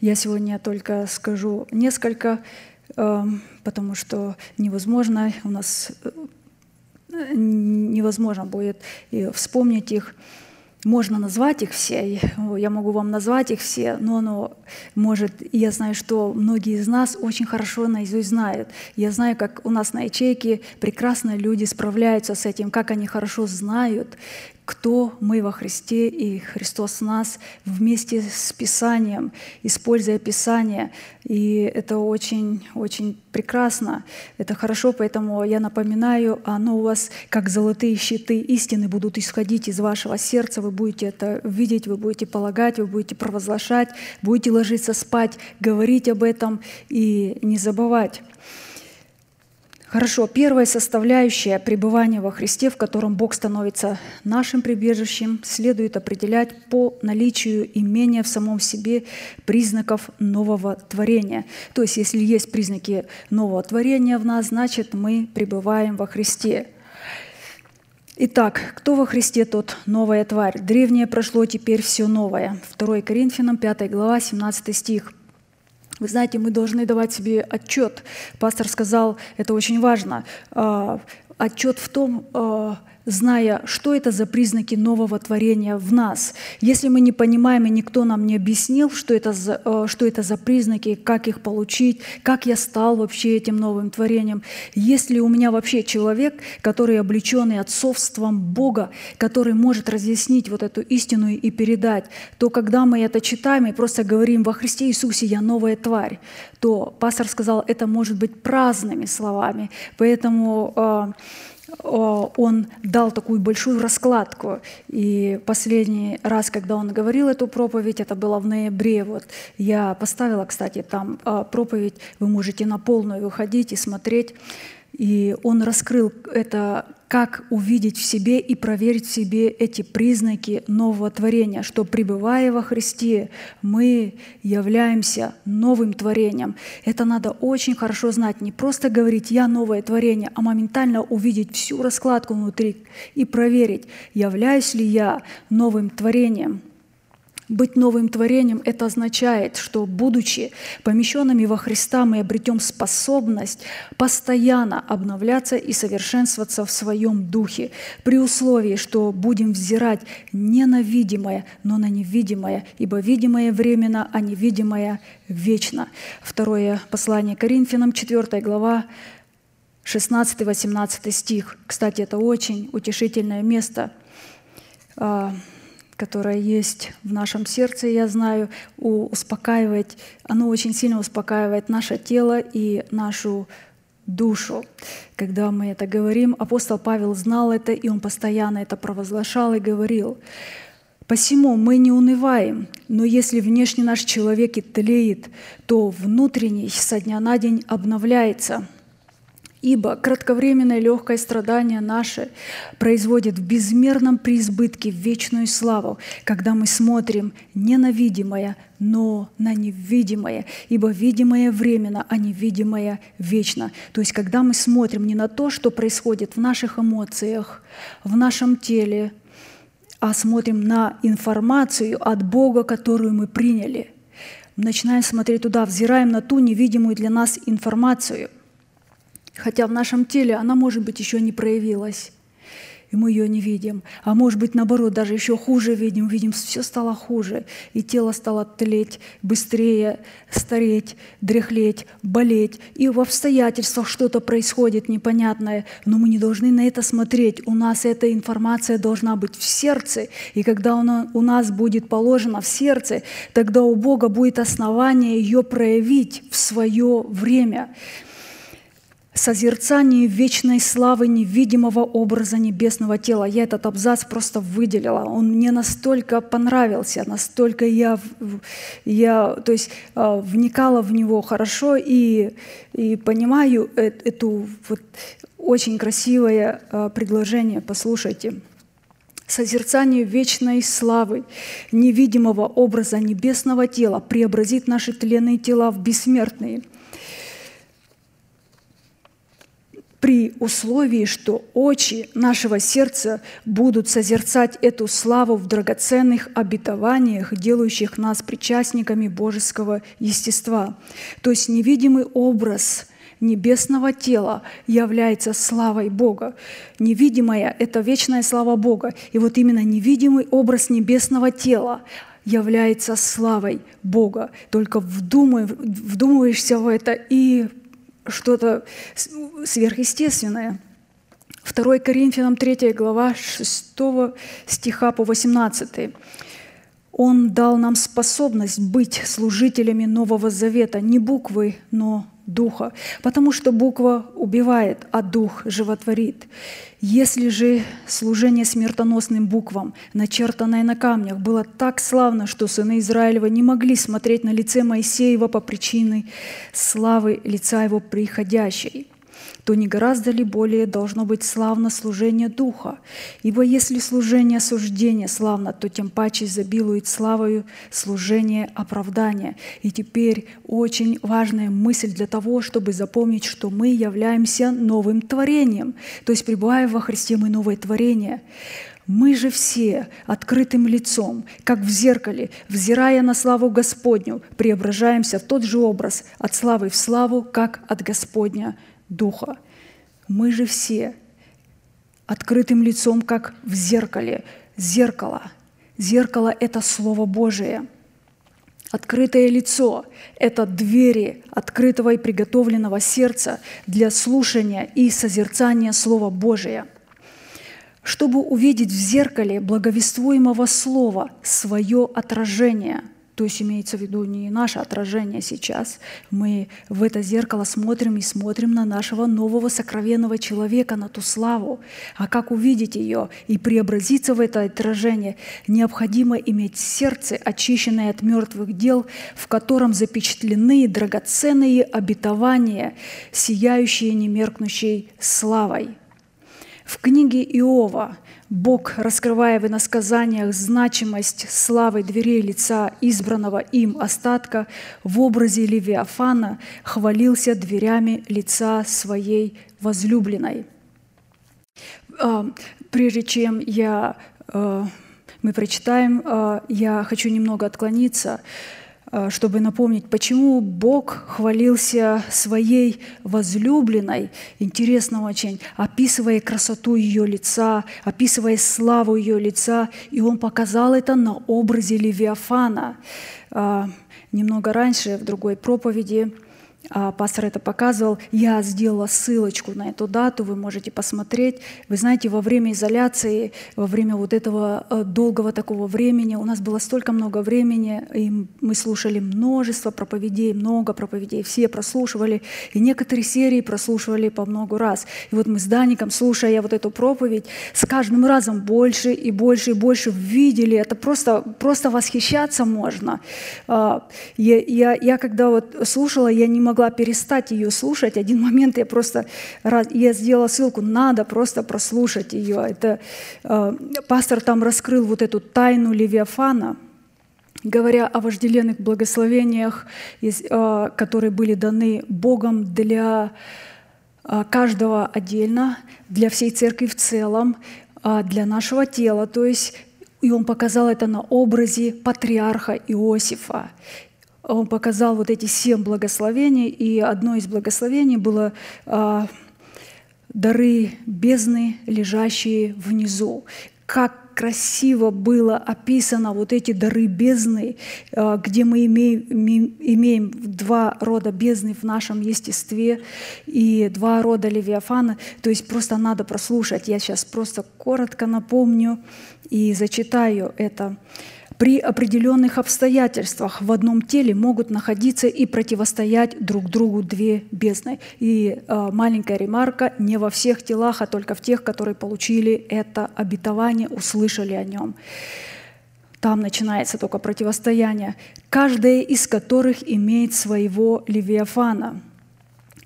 S2: я сегодня только скажу несколько, э, потому что невозможно у нас э, невозможно будет вспомнить их. Можно назвать их все, я могу вам назвать их все, но оно может, я знаю, что многие из нас очень хорошо наизусть знают. Я знаю, как у нас на ячейке прекрасно люди справляются с этим, как они хорошо знают, кто мы во Христе и Христос нас вместе с Писанием, используя Писание. И это очень, очень прекрасно, это хорошо, поэтому я напоминаю, оно у вас как золотые щиты истины будут исходить из вашего сердца, вы будете это видеть, вы будете полагать, вы будете провозглашать, будете ложиться спать, говорить об этом и не забывать. Хорошо, первая составляющая пребывания во Христе, в котором Бог становится нашим прибежищем, следует определять по наличию имения в самом себе признаков нового творения. То есть, если есть признаки нового творения в нас, значит, мы пребываем во Христе. Итак, кто во Христе, тот новая тварь. Древнее прошло, теперь все новое. 2 Коринфянам 5 глава, 17 стих – вы знаете, мы должны давать себе отчет. Пастор сказал, это очень важно. А, отчет в том, а, зная, что это за признаки нового творения в нас. Если мы не понимаем, и никто нам не объяснил, что это за, э, что это за признаки, как их получить, как я стал вообще этим новым творением, если у меня вообще человек, который облеченный отцовством Бога, который может разъяснить вот эту истину и передать, то когда мы это читаем и просто говорим «Во Христе Иисусе я новая тварь», то пастор сказал, это может быть праздными словами. Поэтому э, он дал такую большую раскладку. И последний раз, когда он говорил эту проповедь, это было в ноябре. Вот я поставила, кстати, там а, проповедь, вы можете на полную выходить и смотреть. И он раскрыл это как увидеть в себе и проверить в себе эти признаки нового творения, что пребывая во Христе, мы являемся новым творением. Это надо очень хорошо знать. Не просто говорить «я новое творение», а моментально увидеть всю раскладку внутри и проверить, являюсь ли я новым творением – быть новым творением – это означает, что, будучи помещенными во Христа, мы обретем способность постоянно обновляться и совершенствоваться в своем духе, при условии, что будем взирать не на видимое, но на невидимое, ибо видимое временно, а невидимое вечно. Второе послание Коринфянам, 4 глава, 16-18 стих. Кстати, это очень утешительное место а, – которое есть в нашем сердце, я знаю, успокаивает, оно очень сильно успокаивает наше тело и нашу душу. Когда мы это говорим, апостол Павел знал это, и он постоянно это провозглашал и говорил. Посему мы не унываем, но если внешний наш человек и тлеет, то внутренний со дня на день обновляется – Ибо кратковременное легкое страдание наше производит в безмерном преизбытке вечную славу, когда мы смотрим не на видимое, но на невидимое, ибо видимое временно, а невидимое вечно. То есть когда мы смотрим не на то, что происходит в наших эмоциях, в нашем теле, а смотрим на информацию от Бога, которую мы приняли. Начинаем смотреть туда, взираем на ту невидимую для нас информацию – Хотя в нашем теле она, может быть, еще не проявилась, и мы ее не видим. А может быть, наоборот, даже еще хуже видим. Видим, все стало хуже, и тело стало тлеть быстрее, стареть, дряхлеть, болеть. И в обстоятельствах что-то происходит непонятное, но мы не должны на это смотреть. У нас эта информация должна быть в сердце, и когда она у нас будет положена в сердце, тогда у Бога будет основание ее проявить в свое время созерцание вечной славы невидимого образа небесного тела. Я этот абзац просто выделила. Он мне настолько понравился, настолько я, я то есть, а, вникала в него хорошо и, и понимаю э, эту вот очень красивое а, предложение. Послушайте созерцание вечной славы, невидимого образа небесного тела преобразит наши тленные тела в бессмертные – при условии, что очи нашего сердца будут созерцать эту славу в драгоценных обетованиях, делающих нас причастниками божеского естества. То есть невидимый образ небесного тела является славой Бога. Невидимая – это вечная слава Бога. И вот именно невидимый образ небесного тела является славой Бога. Только вдумываешься в это и что-то сверхъестественное. 2 Коринфянам 3 глава 6 стиха по 18. Он дал нам способность быть служителями Нового Завета, не буквы, но духа, потому что буква убивает, а дух животворит. Если же служение смертоносным буквам, начертанное на камнях, было так славно, что сыны Израилева не могли смотреть на лице Моисеева по причине славы лица его приходящей, то не гораздо ли более должно быть славно служение Духа? Ибо если служение осуждения славно, то тем паче изобилует славою служение оправдания. И теперь очень важная мысль для того, чтобы запомнить, что мы являемся новым творением. То есть, пребывая во Христе, мы новое творение. Мы же все открытым лицом, как в зеркале, взирая на славу Господню, преображаемся в тот же образ от славы в славу, как от Господня Духа. Мы же все открытым лицом, как в зеркале. Зеркало. Зеркало – это Слово Божие. Открытое лицо – это двери открытого и приготовленного сердца для слушания и созерцания Слова Божия. Чтобы увидеть в зеркале благовествуемого Слова свое отражение – то есть имеется в виду не наше отражение сейчас. Мы в это зеркало смотрим и смотрим на нашего нового сокровенного человека, на ту славу. А как увидеть ее и преобразиться в это отражение, необходимо иметь сердце, очищенное от мертвых дел, в котором запечатлены драгоценные обетования, сияющие немеркнущей славой. В книге Иова Бог, раскрывая в иносказаниях значимость славы дверей лица избранного им остатка, в образе Левиафана хвалился дверями лица своей возлюбленной. А, прежде чем я, а, мы прочитаем, а, я хочу немного отклониться. Э, чтобы напомнить, почему Бог хвалился своей возлюбленной, интересно очень, описывая красоту ее лица, описывая славу ее лица, и Он показал это на образе Левиафана. Э, немного раньше, в другой проповеди, пастор это показывал, я сделала ссылочку на эту дату, вы можете посмотреть. Вы знаете, во время изоляции, во время вот этого э, долгого такого времени, у нас было столько много времени, и мы слушали множество проповедей, много проповедей, все прослушивали, и некоторые серии прослушивали по много раз. И вот мы с Даником, слушая вот эту проповедь, с каждым разом больше и больше и больше видели, это просто, просто восхищаться можно. А, я, я, я когда вот слушала, я не могла могла перестать ее слушать. Один момент я просто я сделала ссылку, надо просто прослушать ее. Это э, пастор там раскрыл вот эту тайну Левиафана, говоря о вожделенных благословениях, э, которые были даны Богом для э, каждого отдельно, для всей церкви в целом, э, для нашего тела. То есть и он показал это на образе патриарха Иосифа он показал вот эти семь благословений, и одно из благословений было а, дары бездны, лежащие внизу. Как красиво было описано вот эти дары бездны, а, где мы имеем, имеем два рода бездны в нашем естестве и два рода левиафана. То есть просто надо прослушать. Я сейчас просто коротко напомню и зачитаю это при определенных обстоятельствах в одном теле могут находиться и противостоять друг другу две бездны. И э, маленькая ремарка, не во всех телах, а только в тех, которые получили это обетование, услышали о нем. Там начинается только противостояние, каждая из которых имеет своего левиафана.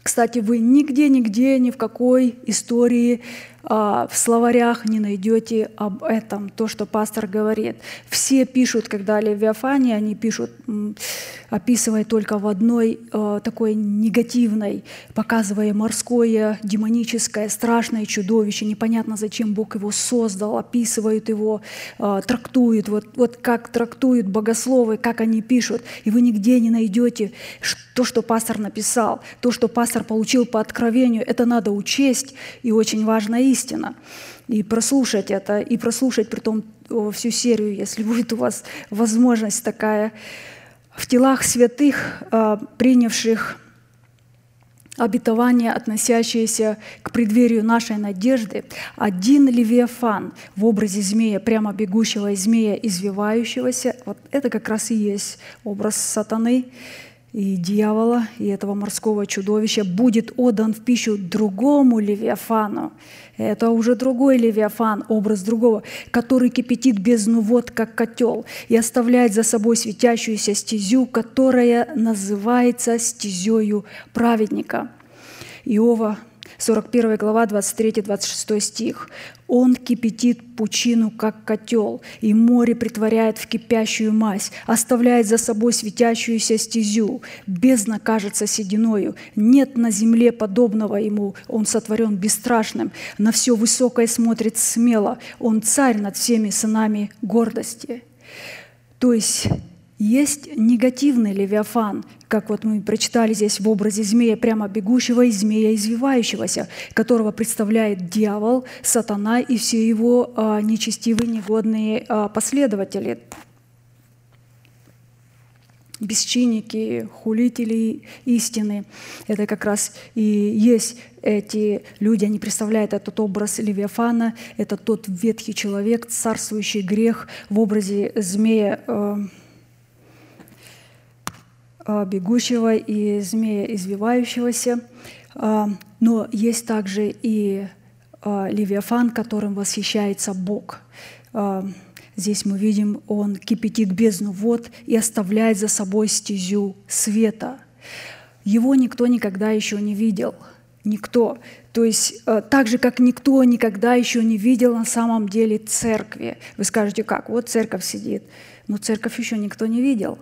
S2: Кстати, вы нигде-нигде, ни в какой истории в словарях не найдете об этом, то, что пастор говорит. Все пишут, когда о Левиафане, они пишут, описывая только в одной а, такой негативной, показывая морское, демоническое, страшное чудовище. Непонятно, зачем Бог его создал, описывают его, а, трактуют, вот, вот как трактуют богословы, как они пишут. И вы нигде не найдете то, что пастор написал, то, что пастор получил по откровению. Это надо учесть, и очень важно истина. И прослушать это, и прослушать при том всю серию, если будет у вас возможность такая. В телах святых, а, принявших обетование, относящееся к преддверию нашей надежды, один левиафан в образе змея, прямо бегущего из змея, извивающегося, вот это как раз и есть образ сатаны, и дьявола, и этого морского чудовища будет отдан в пищу другому Левиафану. Это уже другой Левиафан, образ другого, который кипятит бездну вод, как котел, и оставляет за собой светящуюся стезю, которая называется стезею праведника. Иова 41 глава, 23-26 стих. «Он кипятит пучину, как котел, и море притворяет в кипящую мазь, оставляет за собой светящуюся стезю. Бездна кажется сединою. Нет на земле подобного ему. Он сотворен бесстрашным, на все высокое смотрит смело. Он царь над всеми сынами гордости». То есть есть негативный левиафан, как вот мы прочитали здесь в образе змея, прямо бегущего и змея извивающегося, которого представляет дьявол, сатана и все его а, нечестивые, негодные а, последователи, бесчинники, хулители истины. Это как раз и есть эти люди, они представляют этот образ Левиафана, это тот ветхий человек, царствующий грех в образе змея, а, бегущего и змея извивающегося. А, но есть также и а, Левиафан, которым восхищается Бог. Здесь мы видим, он кипятит бездну вод и оставляет за собой стезю света. Его никто никогда еще не видел. Никто. То есть так же, как никто никогда еще не видел на самом деле церкви. Вы скажете, как? Вот церковь сидит. Но церковь еще никто не видел.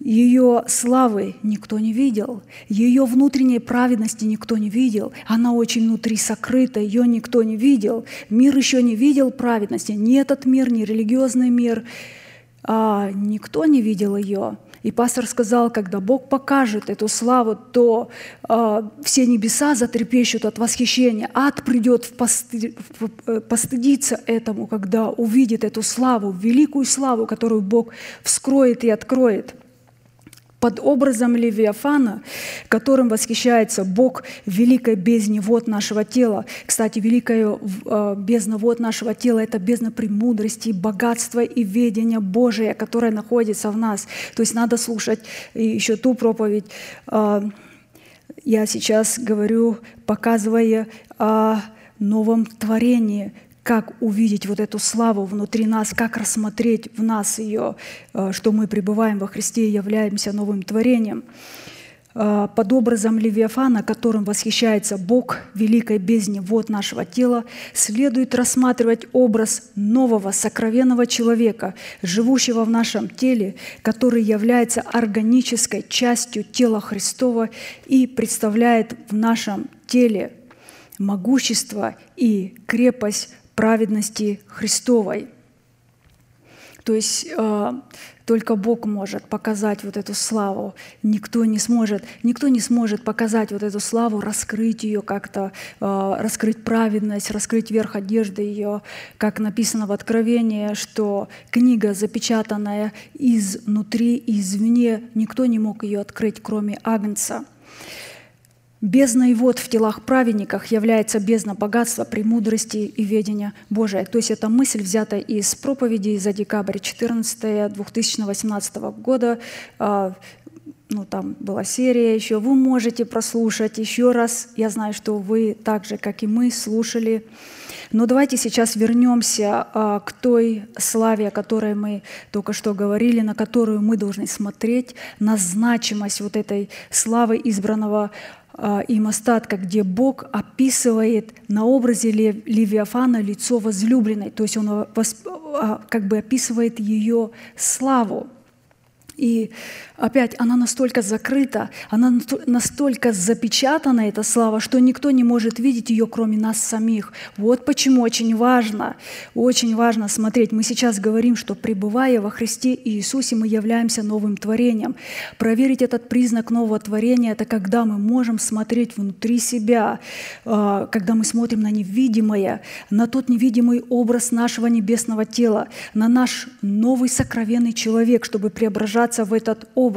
S2: Ее славы никто не видел, ее внутренней праведности никто не видел, она очень внутри сокрыта, ее никто не видел. Мир еще не видел праведности, ни этот мир, ни религиозный мир, а никто не видел ее. И пастор сказал, когда Бог покажет эту славу, то э, все небеса затрепещут от восхищения. Ад придет в посты, в, э, постыдиться этому, когда увидит эту славу, великую славу, которую Бог вскроет и откроет под образом Левиафана, которым восхищается Бог великой бездни вод нашего тела. Кстати, великая э, бездна вод нашего тела – это бездна премудрости, богатства и ведения Божия, которое находится в нас. То есть надо слушать еще ту проповедь. Э, я сейчас говорю, показывая о новом творении – как увидеть вот эту славу внутри нас, как рассмотреть в нас ее, э, что мы пребываем во Христе и являемся новым творением. Э, под образом Левиафана, которым восхищается Бог великой бездни вот нашего тела, следует рассматривать образ нового сокровенного человека, живущего в нашем теле, который является органической частью тела Христова и представляет в нашем теле могущество и крепость праведности Христовой. То есть э, только Бог может показать вот эту славу. Никто не сможет, никто не сможет показать вот эту славу, раскрыть ее как-то, э, раскрыть праведность, раскрыть верх одежды ее, как написано в Откровении, что книга, запечатанная изнутри извне, никто не мог ее открыть, кроме Агнца. Бездна и вод в телах праведниках является бездна богатства, премудрости и ведения Божия. То есть эта мысль взята из проповеди за декабрь 14 2018 года. А, ну, там была серия еще. Вы можете прослушать еще раз. Я знаю, что вы так же, как и мы, слушали. Но давайте сейчас вернемся а, к той славе, о которой мы только что говорили, на которую мы должны смотреть, на значимость вот этой славы избранного а, им остатка, где Бог описывает на образе Левиафана лицо возлюбленной, то есть он а, как бы описывает ее славу. И опять она настолько закрыта, она настолько запечатана, эта слава, что никто не может видеть ее, кроме нас самих. Вот почему очень важно, очень важно смотреть. Мы сейчас говорим, что пребывая во Христе Иисусе, мы являемся новым творением. Проверить этот признак нового творения – это когда мы можем смотреть внутри себя, а, когда мы смотрим на невидимое, на тот невидимый образ нашего небесного тела, на наш новый сокровенный человек, чтобы преображаться в этот образ.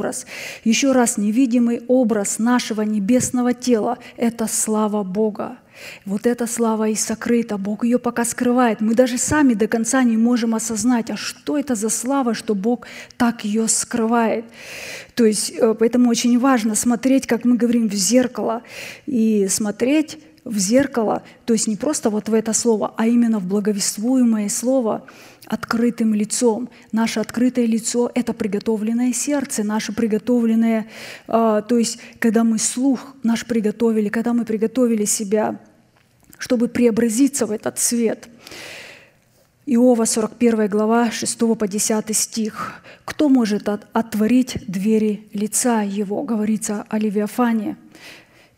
S2: Еще раз, невидимый образ нашего небесного тела – это слава Бога. Вот эта слава и сокрыта, Бог ее пока скрывает. Мы даже сами до конца не можем осознать, а что это за слава, что Бог так ее скрывает. То есть э, поэтому очень важно смотреть, как мы говорим, в зеркало и смотреть в зеркало, то есть не просто вот в это слово, а именно в благовествуемое слово – открытым лицом. Наше открытое лицо – это приготовленное сердце, наше приготовленное, э, то есть когда мы слух наш приготовили, когда мы приготовили себя, чтобы преобразиться в этот свет. Иова, 41 глава, 6 по 10 стих. «Кто может отворить двери лица его?» Говорится о Левиафане,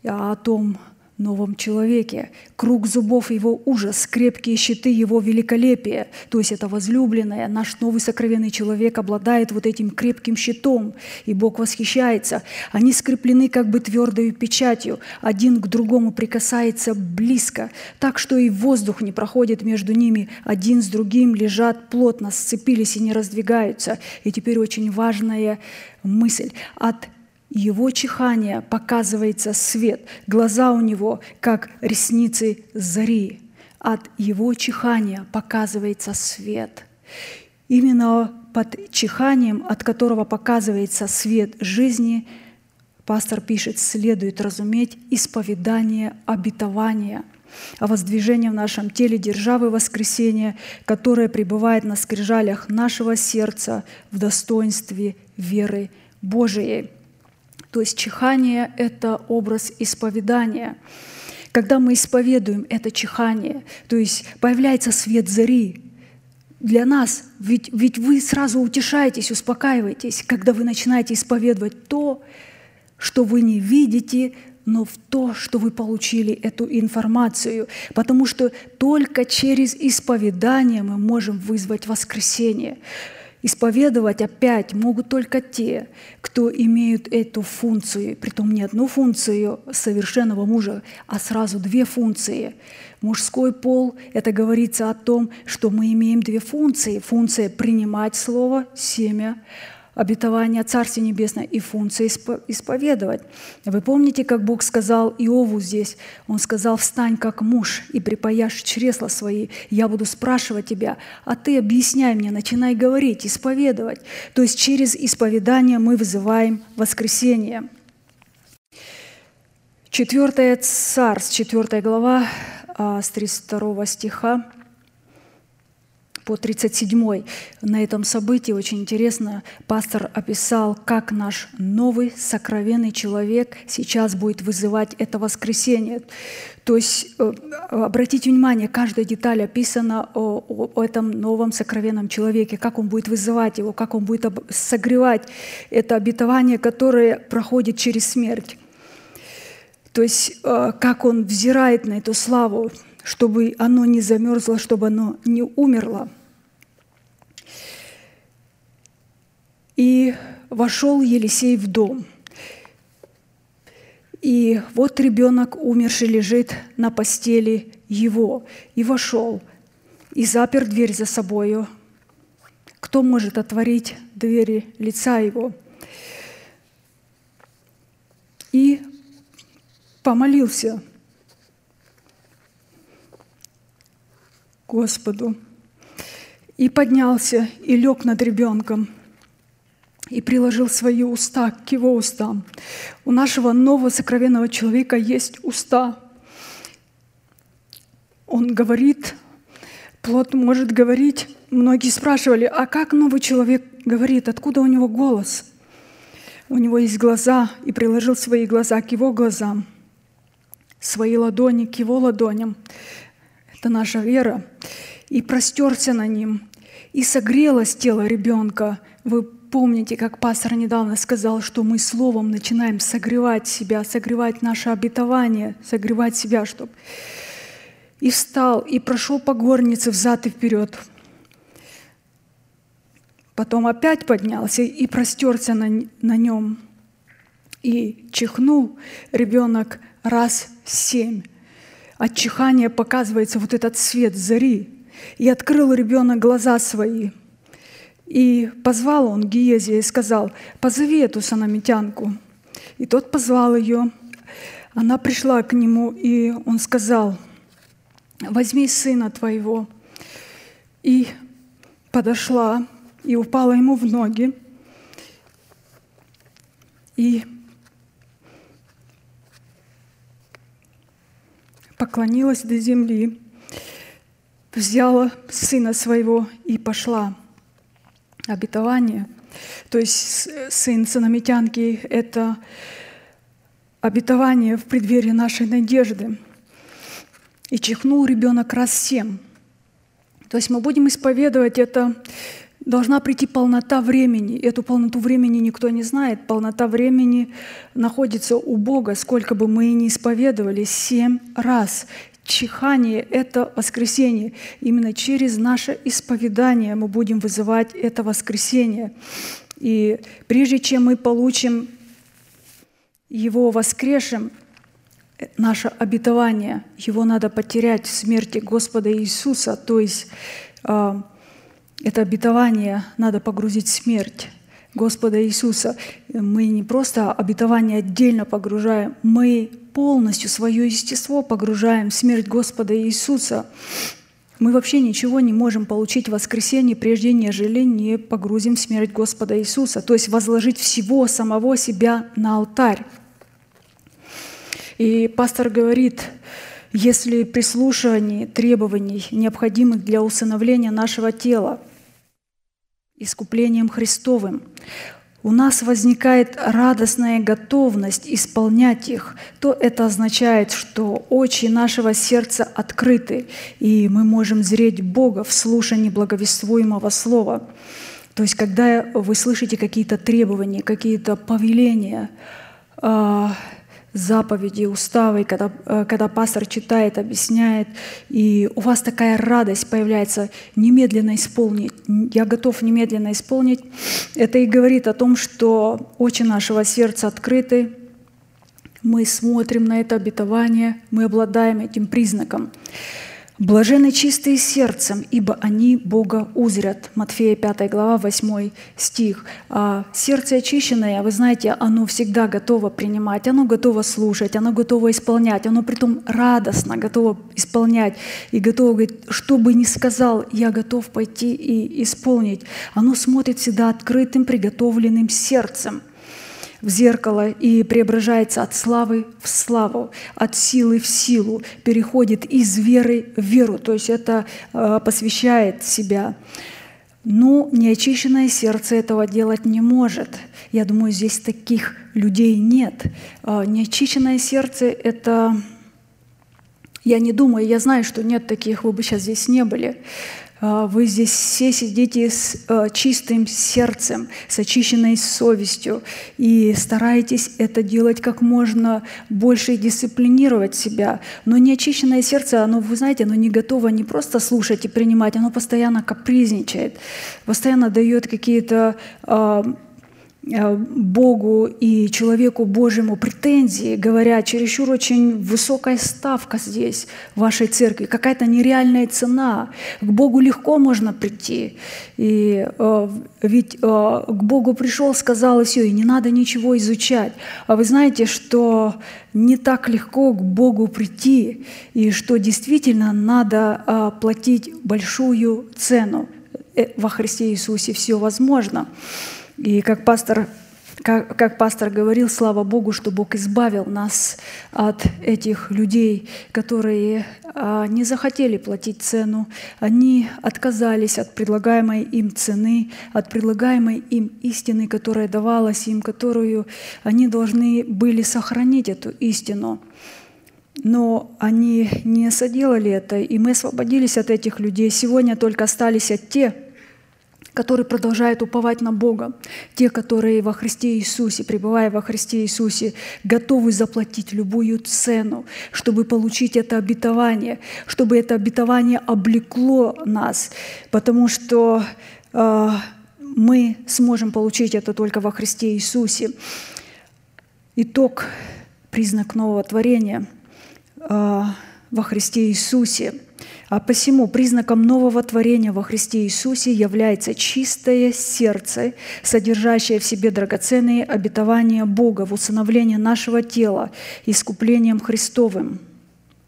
S2: о том, новом человеке. Круг зубов его ужас, крепкие щиты его великолепие. То есть это возлюбленное, наш новый сокровенный человек обладает вот этим крепким щитом, и Бог восхищается. Они скреплены как бы твердой печатью, один к другому прикасается близко, так что и воздух не проходит между ними, один с другим лежат плотно, сцепились и не раздвигаются. И теперь очень важная мысль. От его чихание показывается свет, глаза у него, как ресницы зари. От его чихания показывается свет. Именно под чиханием, от которого показывается свет жизни, пастор пишет, следует разуметь исповедание обетования о воздвижении в нашем теле державы воскресения, которое пребывает на скрижалях нашего сердца в достоинстве веры Божией. То есть чихание – это образ исповедания. Когда мы исповедуем это чихание, то есть появляется свет зари, для нас, ведь, ведь вы сразу утешаетесь, успокаиваетесь, когда вы начинаете исповедовать то, что вы не видите, но в то, что вы получили эту информацию. Потому что только через исповедание мы можем вызвать воскресение. Исповедовать опять могут только те, кто имеют эту функцию, притом не одну функцию совершенного мужа, а сразу две функции. Мужской пол – это говорится о том, что мы имеем две функции. Функция принимать слово, семя, обетование Царствия Небесного и функция исповедовать. Вы помните, как Бог сказал Иову здесь? Он сказал, «Встань как муж и припаяшь чресла свои, я буду спрашивать тебя, а ты объясняй мне, начинай говорить, исповедовать». То есть через исповедание мы вызываем воскресение. Четвертая Царств, четвертая глава, а, с 32 стиха по 37. На этом событии очень интересно, пастор описал, как наш новый сокровенный человек сейчас будет вызывать это воскресение. То есть, э, обратите внимание, каждая деталь описана о, о этом новом сокровенном человеке, как он будет вызывать его, как он будет согревать это обетование, которое проходит через смерть. То есть, э, как он взирает на эту славу, чтобы оно не замерзло, чтобы оно не умерло. И вошел Елисей в дом. И вот ребенок умерший лежит на постели его. И вошел, и запер дверь за собою. Кто может отворить двери лица его? И помолился Господу и поднялся и лег над ребенком – и приложил свои уста к его устам. У нашего нового сокровенного человека есть уста. Он говорит, плод может говорить. Многие спрашивали, а как новый человек говорит, откуда у него голос? У него есть глаза, и приложил свои глаза к его глазам, свои ладони к его ладоням. Это наша вера. И простерся на ним, и согрелось тело ребенка. Вы Помните, как пастор недавно сказал, что мы словом начинаем согревать себя, согревать наше обетование, согревать себя, чтобы... И встал, и прошел по горнице взад и вперед. Потом опять поднялся и простерся на, на нем. И чихнул ребенок раз семь. От чихания показывается вот этот свет зари. И открыл ребенок глаза свои – и позвал он Гиезия и сказал, позови эту санамитянку. И тот позвал ее. Она пришла к нему, и он сказал, возьми сына твоего. И подошла и упала ему в ноги. И поклонилась до земли, взяла сына своего и пошла обетование. То есть сын сыномитянки – это обетование в преддверии нашей надежды. И чихнул ребенок раз семь. То есть мы будем исповедовать это, должна прийти полнота времени. Эту полноту времени никто не знает. Полнота времени находится у Бога, сколько бы мы и не исповедовали, семь раз чихание – это воскресение. Именно через наше исповедание мы будем вызывать это воскресение. И прежде чем мы получим его воскрешим, наше обетование, его надо потерять в смерти Господа Иисуса, то есть э, это обетование надо погрузить смерть. Господа Иисуса. Мы не просто обетование отдельно погружаем, мы полностью свое естество погружаем в смерть Господа Иисуса. Мы вообще ничего не можем получить в воскресенье, прежде нежели не погрузим в смерть Господа Иисуса, то есть возложить всего самого себя на алтарь. И пастор говорит, если прислушивание требований, необходимых для усыновления нашего тела – искуплением Христовым. у нас возникает радостная готовность исполнять их, то это означает, что очи нашего сердца открыты, и мы можем зреть Бога в слушании благовествуемого слова. То есть, когда вы слышите какие-то требования, какие-то повеления, а, заповеди, уставы, когда, э, когда пастор читает, объясняет, и у вас такая радость появляется немедленно исполнить. Я готов немедленно исполнить. Это и говорит о том, что очи нашего сердца открыты, мы смотрим на это обетование, мы обладаем этим признаком. Блажены чистые сердцем, ибо они Бога узрят. Матфея 5 глава, 8 стих. А сердце очищенное, вы знаете, оно всегда готово принимать, оно готово слушать, оно готово исполнять, оно притом радостно готово исполнять и готово говорить, что бы ни сказал, я готов пойти и исполнить. Оно смотрит всегда открытым, приготовленным сердцем – в зеркало и преображается от славы в славу, от силы в силу, переходит из веры в веру, то есть это э, посвящает себя. Но неочищенное сердце этого делать не может. Я думаю, здесь таких людей нет. Э, неочищенное сердце — это... Я не думаю, я знаю, что нет таких, вы бы сейчас здесь не были. А, вы здесь все сидите с э, чистым сердцем, с очищенной совестью и стараетесь это делать как можно больше и дисциплинировать себя. Но неочищенное сердце, оно, вы знаете, оно не готово не просто слушать и принимать, оно постоянно капризничает, постоянно дает какие-то а, Богу и человеку Божьему претензии, говоря, чересчур очень высокая ставка здесь, в вашей церкви, какая-то нереальная цена. К Богу легко можно прийти. И э, ведь э, к Богу пришел, сказал, и все, и не надо ничего изучать. А вы знаете, что не так легко к Богу прийти, и что действительно надо э, платить большую цену. Э, во Христе Иисусе все возможно. И как пастор, как, как пастор говорил, слава Богу, что Бог избавил нас от этих людей, которые а, не захотели платить цену, они отказались от предлагаемой им цены, от предлагаемой им истины, которая давалась им, которую они должны были сохранить эту истину. Но они не соделали это, и мы освободились от этих людей. Сегодня только остались от те, которые продолжают уповать на Бога, те, которые во Христе Иисусе, пребывая во Христе Иисусе, готовы заплатить любую цену, чтобы получить это обетование, чтобы это обетование облекло нас, потому что э, мы сможем получить это только во Христе Иисусе. Итог, признак нового творения э, во Христе Иисусе – а посему признаком нового творения во Христе Иисусе является чистое сердце, содержащее в себе драгоценные обетования Бога в усыновлении нашего тела искуплением Христовым,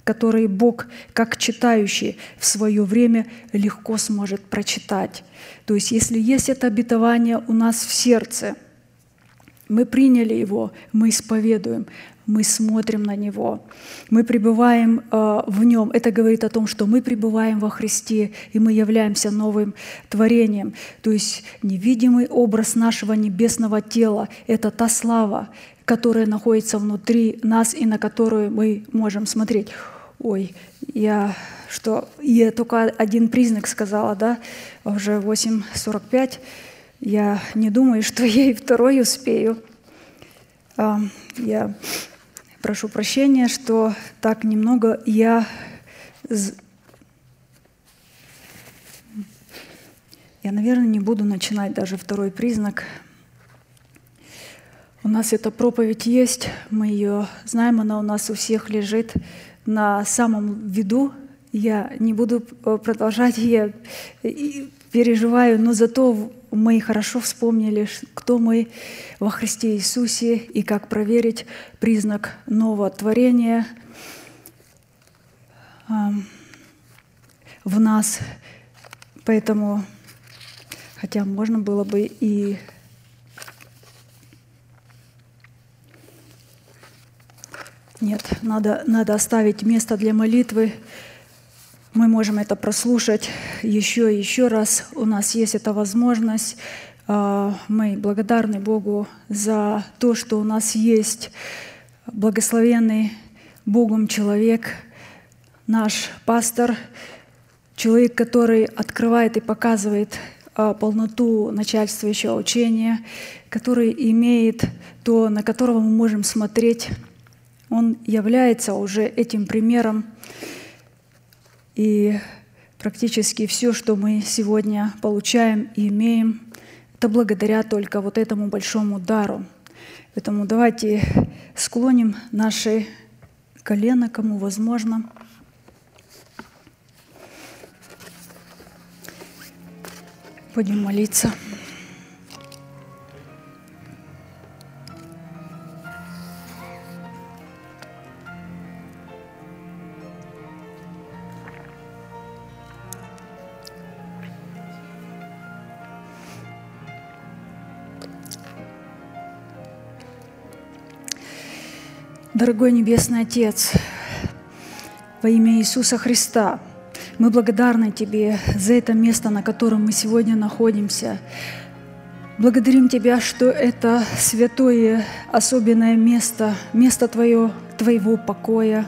S2: которые Бог, как читающий в свое время, легко сможет прочитать. То есть если есть это обетование у нас в сердце, мы приняли его, мы исповедуем, мы смотрим на Него, мы пребываем э, в Нем. Это говорит о том, что мы пребываем во Христе, и мы являемся новым творением. То есть невидимый образ нашего небесного тела — это та слава, которая находится внутри нас и на которую мы можем смотреть. Ой, я что я только один признак сказала, да, уже 8.45. Я не думаю, что я и второй успею. Я прошу прощения, что так немного я... Я, наверное, не буду начинать даже второй признак. У нас эта проповедь есть, мы ее знаем, она у нас у всех лежит на самом виду. Я не буду э, продолжать, я переживаю, но зато мы хорошо вспомнили, кто мы во Христе Иисусе и как проверить признак нового творения в нас. Поэтому, хотя можно было бы и Нет, надо, надо оставить место для молитвы. Мы можем это прослушать еще и еще раз. У нас есть эта возможность. А, мы благодарны Богу за то, что у нас есть благословенный Богом человек, наш пастор, человек, который открывает и показывает а, полноту начальствующего учения, который имеет то, на которого мы можем смотреть. Он является уже этим примером. И практически все, что мы сегодня получаем и имеем, это благодаря только вот этому большому дару. Поэтому давайте склоним наши колено, кому возможно. Будем молиться. Дорогой Небесный Отец, во имя Иисуса Христа, мы благодарны Тебе за это место, на котором мы сегодня находимся. Благодарим Тебя, что это святое, особенное место, место Твое, Твоего покоя,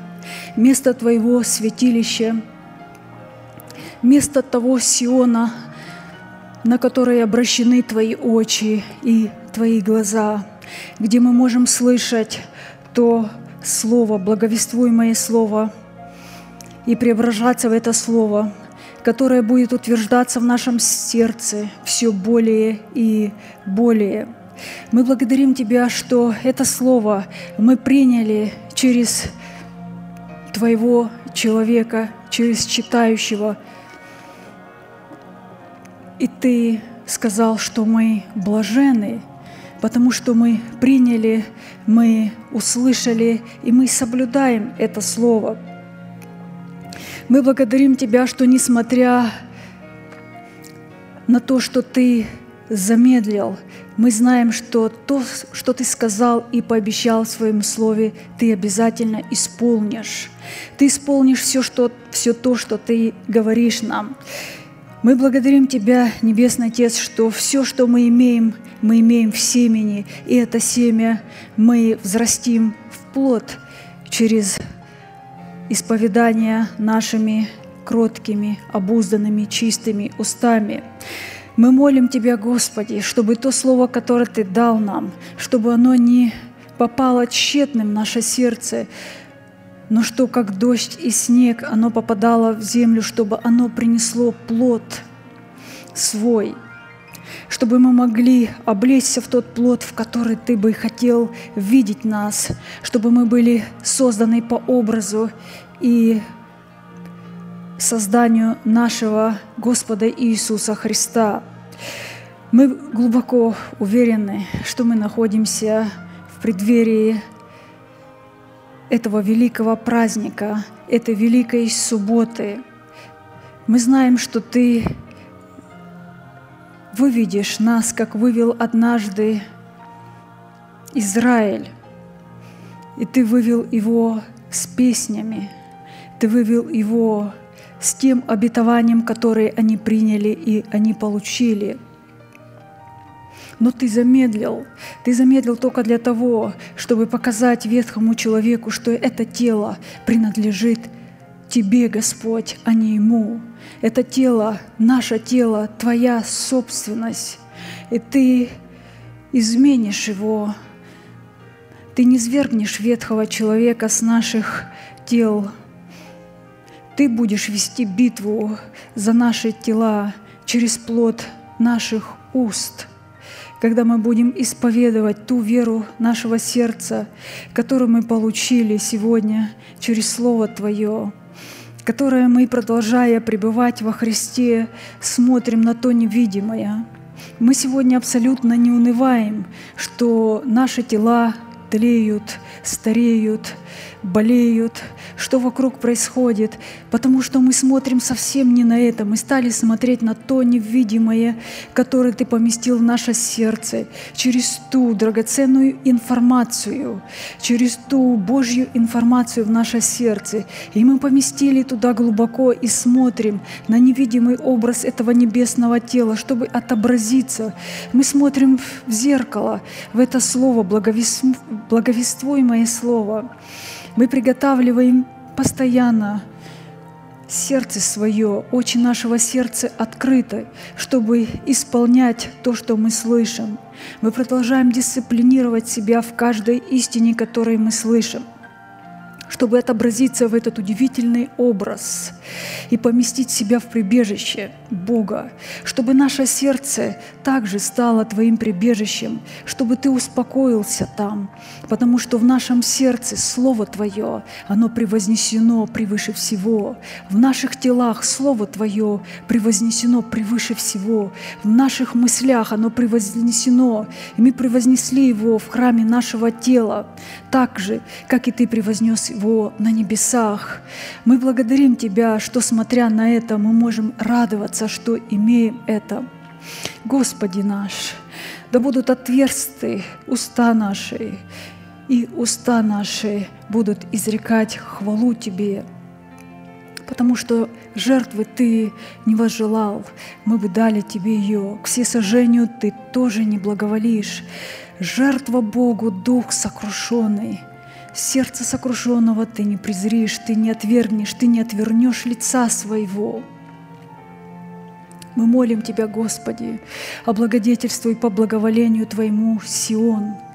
S2: место Твоего святилища, место того Сиона, на которое обращены Твои очи и Твои глаза, где мы можем слышать то Слово, благовествуемое Слово, и преображаться в это Слово, которое будет утверждаться в нашем сердце все более и более. Мы благодарим Тебя, что это Слово мы приняли через Твоего человека, через читающего. И Ты сказал, что мы блажены, потому что мы приняли, мы услышали, и мы соблюдаем это Слово. Мы благодарим Тебя, что несмотря на то, что Ты замедлил, мы знаем, что то, что Ты сказал и пообещал в Своем Слове, Ты обязательно исполнишь. Ты исполнишь все, что, все то, что Ты говоришь нам. Мы благодарим Тебя, Небесный Отец, что все, что мы имеем, мы имеем в семени, и это семя мы взрастим в плод через исповедание нашими кроткими, обузданными, чистыми устами. Мы молим Тебя, Господи, чтобы то слово, которое Ты дал нам, чтобы оно не попало тщетным в наше сердце, но что как дождь и снег оно попадало в землю, чтобы оно принесло плод свой, чтобы мы могли облечься в тот плод, в который Ты бы хотел видеть нас, чтобы мы были созданы по образу и созданию нашего Господа Иисуса Христа. Мы глубоко уверены, что мы находимся в преддверии этого великого праздника, этой великой субботы. Мы знаем, что Ты выведешь нас, как вывел однажды Израиль, и Ты вывел его с песнями, Ты вывел его с тем обетованием, которое они приняли и они получили – но ты замедлил. Ты замедлил только для того, чтобы показать ветхому человеку, что это тело принадлежит Тебе, Господь, а не Ему. Это тело, наше тело, Твоя собственность. И Ты изменишь его. Ты не свергнешь ветхого человека с наших тел. Ты будешь вести битву за наши тела через плод наших уст – когда мы будем исповедовать ту веру нашего сердца, которую мы получили сегодня через Слово Твое, которое мы, продолжая пребывать во Христе, смотрим на то невидимое. Мы сегодня абсолютно не унываем, что наши тела тлеют, стареют, болеют, что вокруг происходит, потому что мы смотрим совсем не на это, мы стали смотреть на то невидимое, которое Ты поместил в наше сердце, через ту драгоценную информацию, через ту Божью информацию в наше сердце. И мы поместили туда глубоко и смотрим на невидимый образ этого небесного тела, чтобы отобразиться. Мы смотрим в зеркало, в это слово, благовествуемое слово. Мы приготавливаем постоянно сердце свое, очи нашего сердца открыты, чтобы исполнять то, что мы слышим. Мы продолжаем дисциплинировать себя в каждой истине, которую мы слышим – чтобы отобразиться в этот удивительный образ и поместить себя в прибежище Бога, чтобы наше сердце также стало Твоим прибежищем, чтобы Ты успокоился там, потому что в нашем сердце Слово Твое, оно превознесено превыше всего, в наших телах Слово Твое превознесено превыше всего, в наших мыслях оно превознесено, и мы превознесли его в храме нашего тела, так же, как и Ты превознес его на небесах. Мы благодарим Тебя, что, смотря на это, мы можем радоваться, что имеем это. Господи наш, да будут отверсты уста наши, и уста наши будут изрекать хвалу Тебе, потому что жертвы Ты не возжелал, мы бы дали Тебе ее, к всесожжению Ты тоже не благоволишь. Жертва Богу дух сокрушенный, Сердце сокрушенного ты не презришь, ты не отвергнешь, ты не отвернешь лица своего. Мы молим Тебя, Господи, облагодетельствуй по благоволению Твоему Сион –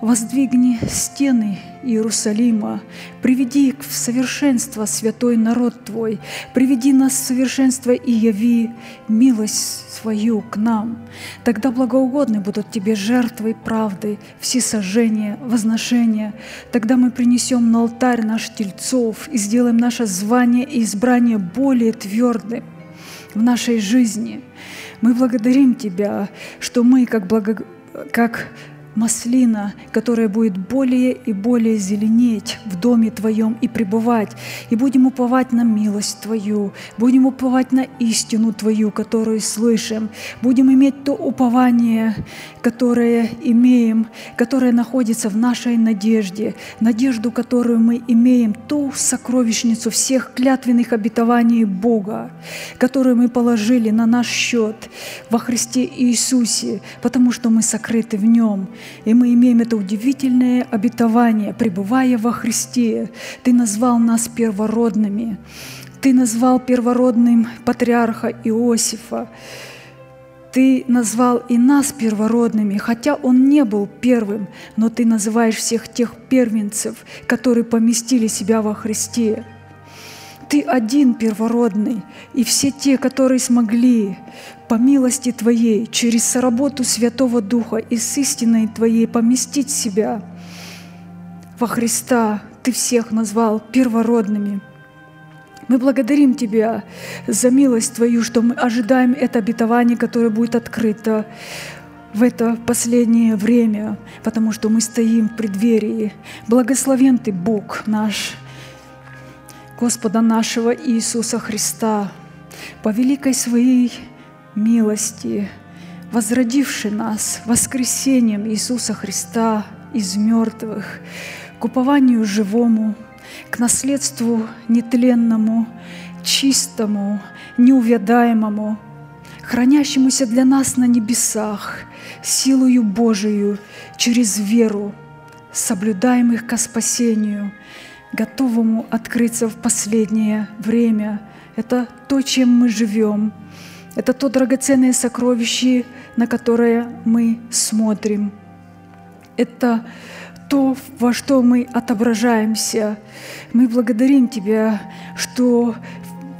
S2: Воздвигни стены Иерусалима, приведи в совершенство святой народ Твой, приведи нас в совершенство и яви милость свою к нам. Тогда благоугодны будут Тебе жертвы правды, всесожжения, возношения. Тогда мы принесем на алтарь наш тельцов и сделаем наше звание и избрание более твердым в нашей жизни. Мы благодарим Тебя, что мы, как, благо... как маслина, которая будет более и более зеленеть в доме Твоем и пребывать. И будем уповать на милость Твою, будем уповать на истину Твою, которую слышим, будем иметь то упование, которое имеем, которое находится в нашей надежде, надежду, которую мы имеем, ту сокровищницу всех клятвенных обетований Бога, которую мы положили на наш счет во Христе Иисусе, потому что мы сокрыты в Нем. И мы имеем это удивительное обетование, пребывая во Христе. Ты назвал нас первородными. Ты назвал первородным патриарха Иосифа. Ты назвал и нас первородными, хотя он не был первым, но ты называешь всех тех первенцев, которые поместили себя во Христе. Ты один первородный, и все те, которые смогли по милости Твоей, через работу Святого Духа и с истиной Твоей поместить себя во Христа, Ты всех назвал первородными. Мы благодарим Тебя за милость Твою, что мы ожидаем это обетование, которое будет открыто в это последнее время, потому что мы стоим в преддверии. Благословен Ты, Бог наш, Господа нашего Иисуса Христа, по великой своей милости, возродивший нас воскресением Иисуса Христа из мертвых, к упованию живому, к наследству нетленному, чистому, неувядаемому, хранящемуся для нас на небесах, силою Божию через веру, соблюдаемых ко спасению – готовому открыться в последнее время. Это то, чем мы живем. Это то драгоценное сокровище, на которое мы смотрим. Это то, во что мы отображаемся. Мы благодарим Тебя, что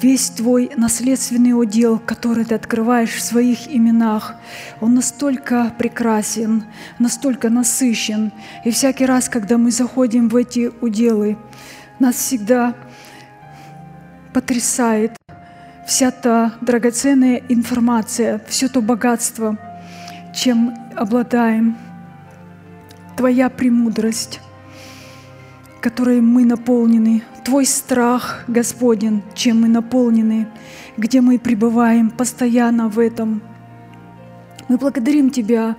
S2: весь твой наследственный удел, который ты открываешь в своих именах, он настолько прекрасен, настолько насыщен. И всякий раз, когда мы заходим в эти уделы, нас всегда потрясает вся та драгоценная информация, все то богатство, чем обладаем. Твоя премудрость, которой мы наполнены, Твой страх, Господен, чем мы наполнены, где мы пребываем постоянно в этом. Мы благодарим Тебя,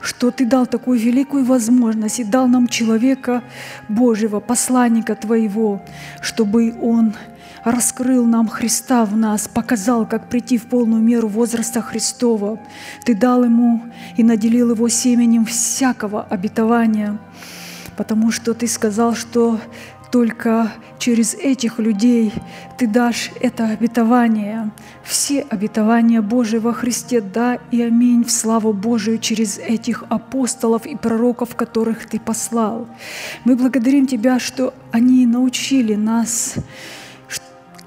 S2: что Ты дал такую великую возможность и дал нам человека Божьего, посланника Твоего, чтобы Он раскрыл нам Христа в нас, показал, как прийти в полную меру возраста Христова. Ты дал ему и наделил его семенем всякого обетования, потому что Ты сказал, что только через этих людей Ты дашь это обетование. Все обетования Божии во Христе, да и аминь, в славу Божию через этих апостолов и пророков, которых Ты послал. Мы благодарим Тебя, что они научили нас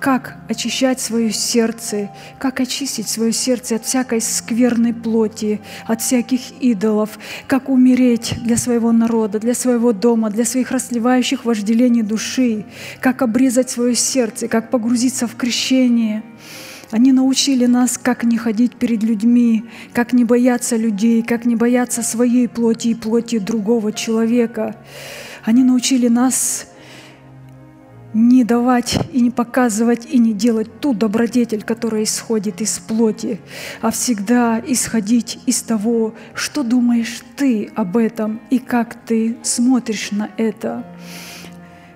S2: как очищать свое сердце, как очистить свое сердце от всякой скверной плоти, от всяких идолов, как умереть для своего народа, для своего дома, для своих расливающих вожделений души, как обрезать свое сердце, как погрузиться в крещение. Они научили нас, как не ходить перед людьми, как не бояться людей, как не бояться своей плоти и плоти другого человека. Они научили нас не давать и не показывать и не делать ту добродетель, которая исходит из плоти, а всегда исходить из того, что думаешь ты об этом и как ты смотришь на это.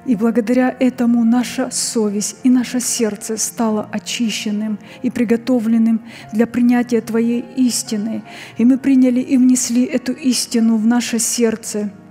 S2: И благодаря этому наша совесть и наше сердце стало очищенным и приготовленным для принятия Твоей истины. И мы приняли и внесли эту истину в наше сердце –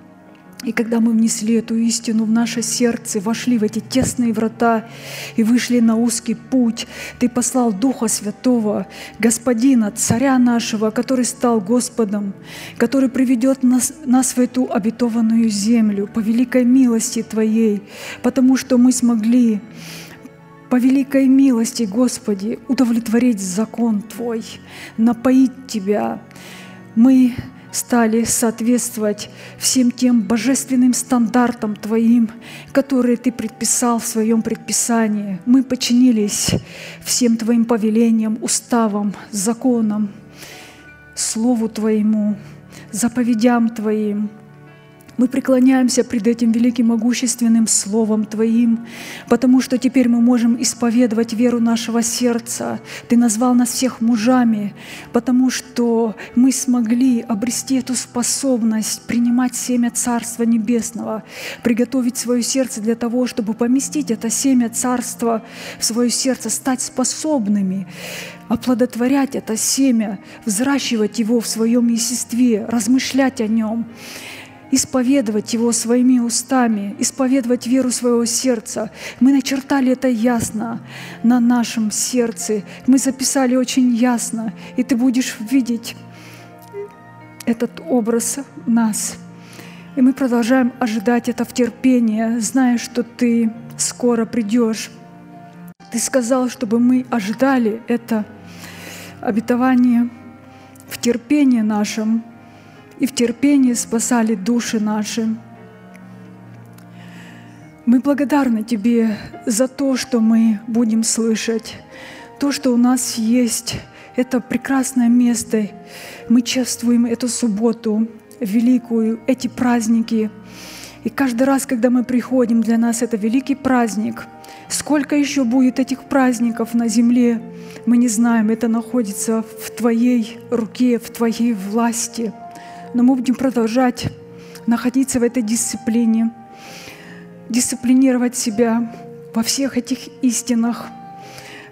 S2: и когда мы внесли эту истину в наше сердце, вошли в эти тесные врата и вышли на узкий путь, Ты послал Духа Святого, Господина, Царя нашего, который стал Господом, который приведет нас, нас в эту обетованную землю по великой милости Твоей, потому что мы смогли по великой милости, Господи, удовлетворить закон Твой, напоить Тебя. Мы стали соответствовать всем тем божественным стандартам Твоим, которые Ты предписал в Своем предписании. Мы подчинились всем Твоим повелениям, уставам, законам, Слову Твоему, заповедям Твоим – мы преклоняемся пред этим великим могущественным Словом Твоим, потому что теперь мы можем исповедовать веру нашего сердца. Ты назвал нас всех мужами, потому что мы смогли обрести эту способность принимать семя Царства Небесного, приготовить свое сердце для того, чтобы поместить это семя Царства в свое сердце, стать способными оплодотворять это семя, взращивать его в своем естестве, размышлять о нем исповедовать Его своими устами, исповедовать веру своего сердца. Мы начертали это ясно на нашем сердце. Мы записали очень ясно, и ты будешь видеть этот образ нас. И мы продолжаем ожидать это в терпении, зная, что Ты скоро придешь. Ты сказал, чтобы мы ожидали это обетование в терпении нашем, и в терпении спасали души наши. Мы благодарны Тебе за то, что мы будем слышать, то, что у нас есть, это прекрасное место. Мы чувствуем эту субботу великую, эти праздники. И каждый раз, когда мы приходим, для нас это великий праздник. Сколько еще будет этих праздников на земле, мы не знаем. Это находится в Твоей руке, в Твоей власти – но мы будем продолжать находиться в этой дисциплине, дисциплинировать себя во всех этих истинах,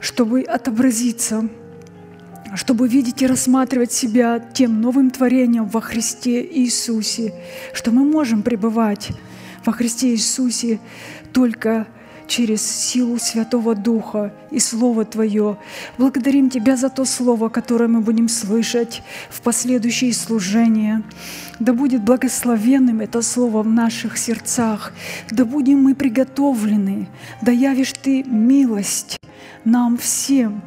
S2: чтобы отобразиться, чтобы видеть и рассматривать себя тем новым творением во Христе Иисусе, что мы можем пребывать во Христе Иисусе только через силу Святого Духа и Слово Твое. Благодарим Тебя за то Слово, которое мы будем слышать в последующие служения. Да будет благословенным это Слово в наших сердцах. Да будем мы приготовлены. Да явишь Ты милость нам всем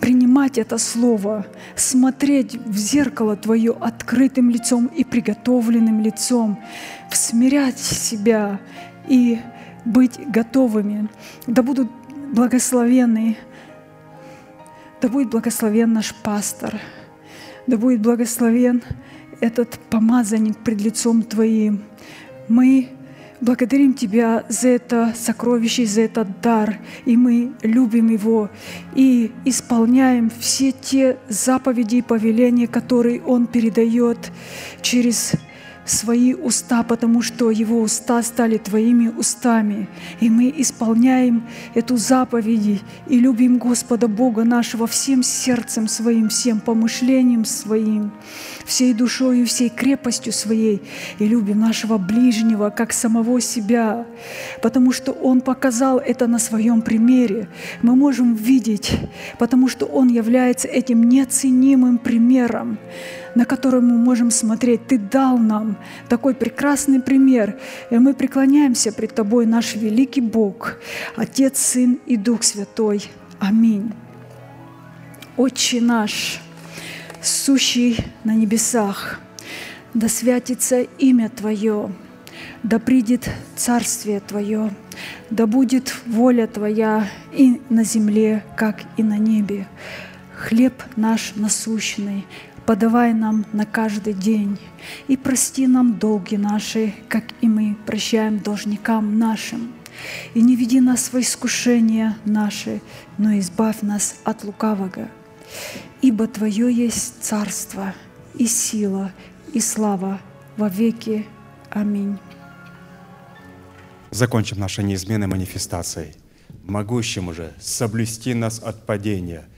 S2: принимать это Слово, смотреть в зеркало Твое открытым лицом и приготовленным лицом, смирять себя и быть готовыми. Да будут благословенны, да будет благословен наш пастор, да будет благословен этот помазанник пред лицом Твоим. Мы Благодарим Тебя за это сокровище, за этот дар, и мы любим его и исполняем все те заповеди и повеления, которые Он передает через свои уста, потому что Его уста стали Твоими устами. И мы исполняем эту заповеди и любим Господа Бога нашего всем сердцем своим, всем помышлением своим, всей душою, всей крепостью своей. И любим нашего ближнего, как самого себя, потому что Он показал это на своем примере. Мы можем видеть, потому что Он является этим неоценимым примером на который мы можем смотреть. Ты дал нам такой прекрасный пример, и мы преклоняемся пред Тобой, наш великий Бог, Отец, Сын и Дух Святой. Аминь. Отче наш, сущий на небесах, да святится имя Твое, да придет Царствие Твое, да будет воля Твоя и на земле, как и на небе. Хлеб наш насущный подавай нам на каждый день, и прости нам долги наши, как и мы прощаем должникам нашим. И не веди нас во искушение наши, но избавь нас от лукавого. Ибо Твое есть царство и сила и слава во веки. Аминь.
S1: Закончим нашей неизменной манифестацией. Могущему же соблюсти нас от падения –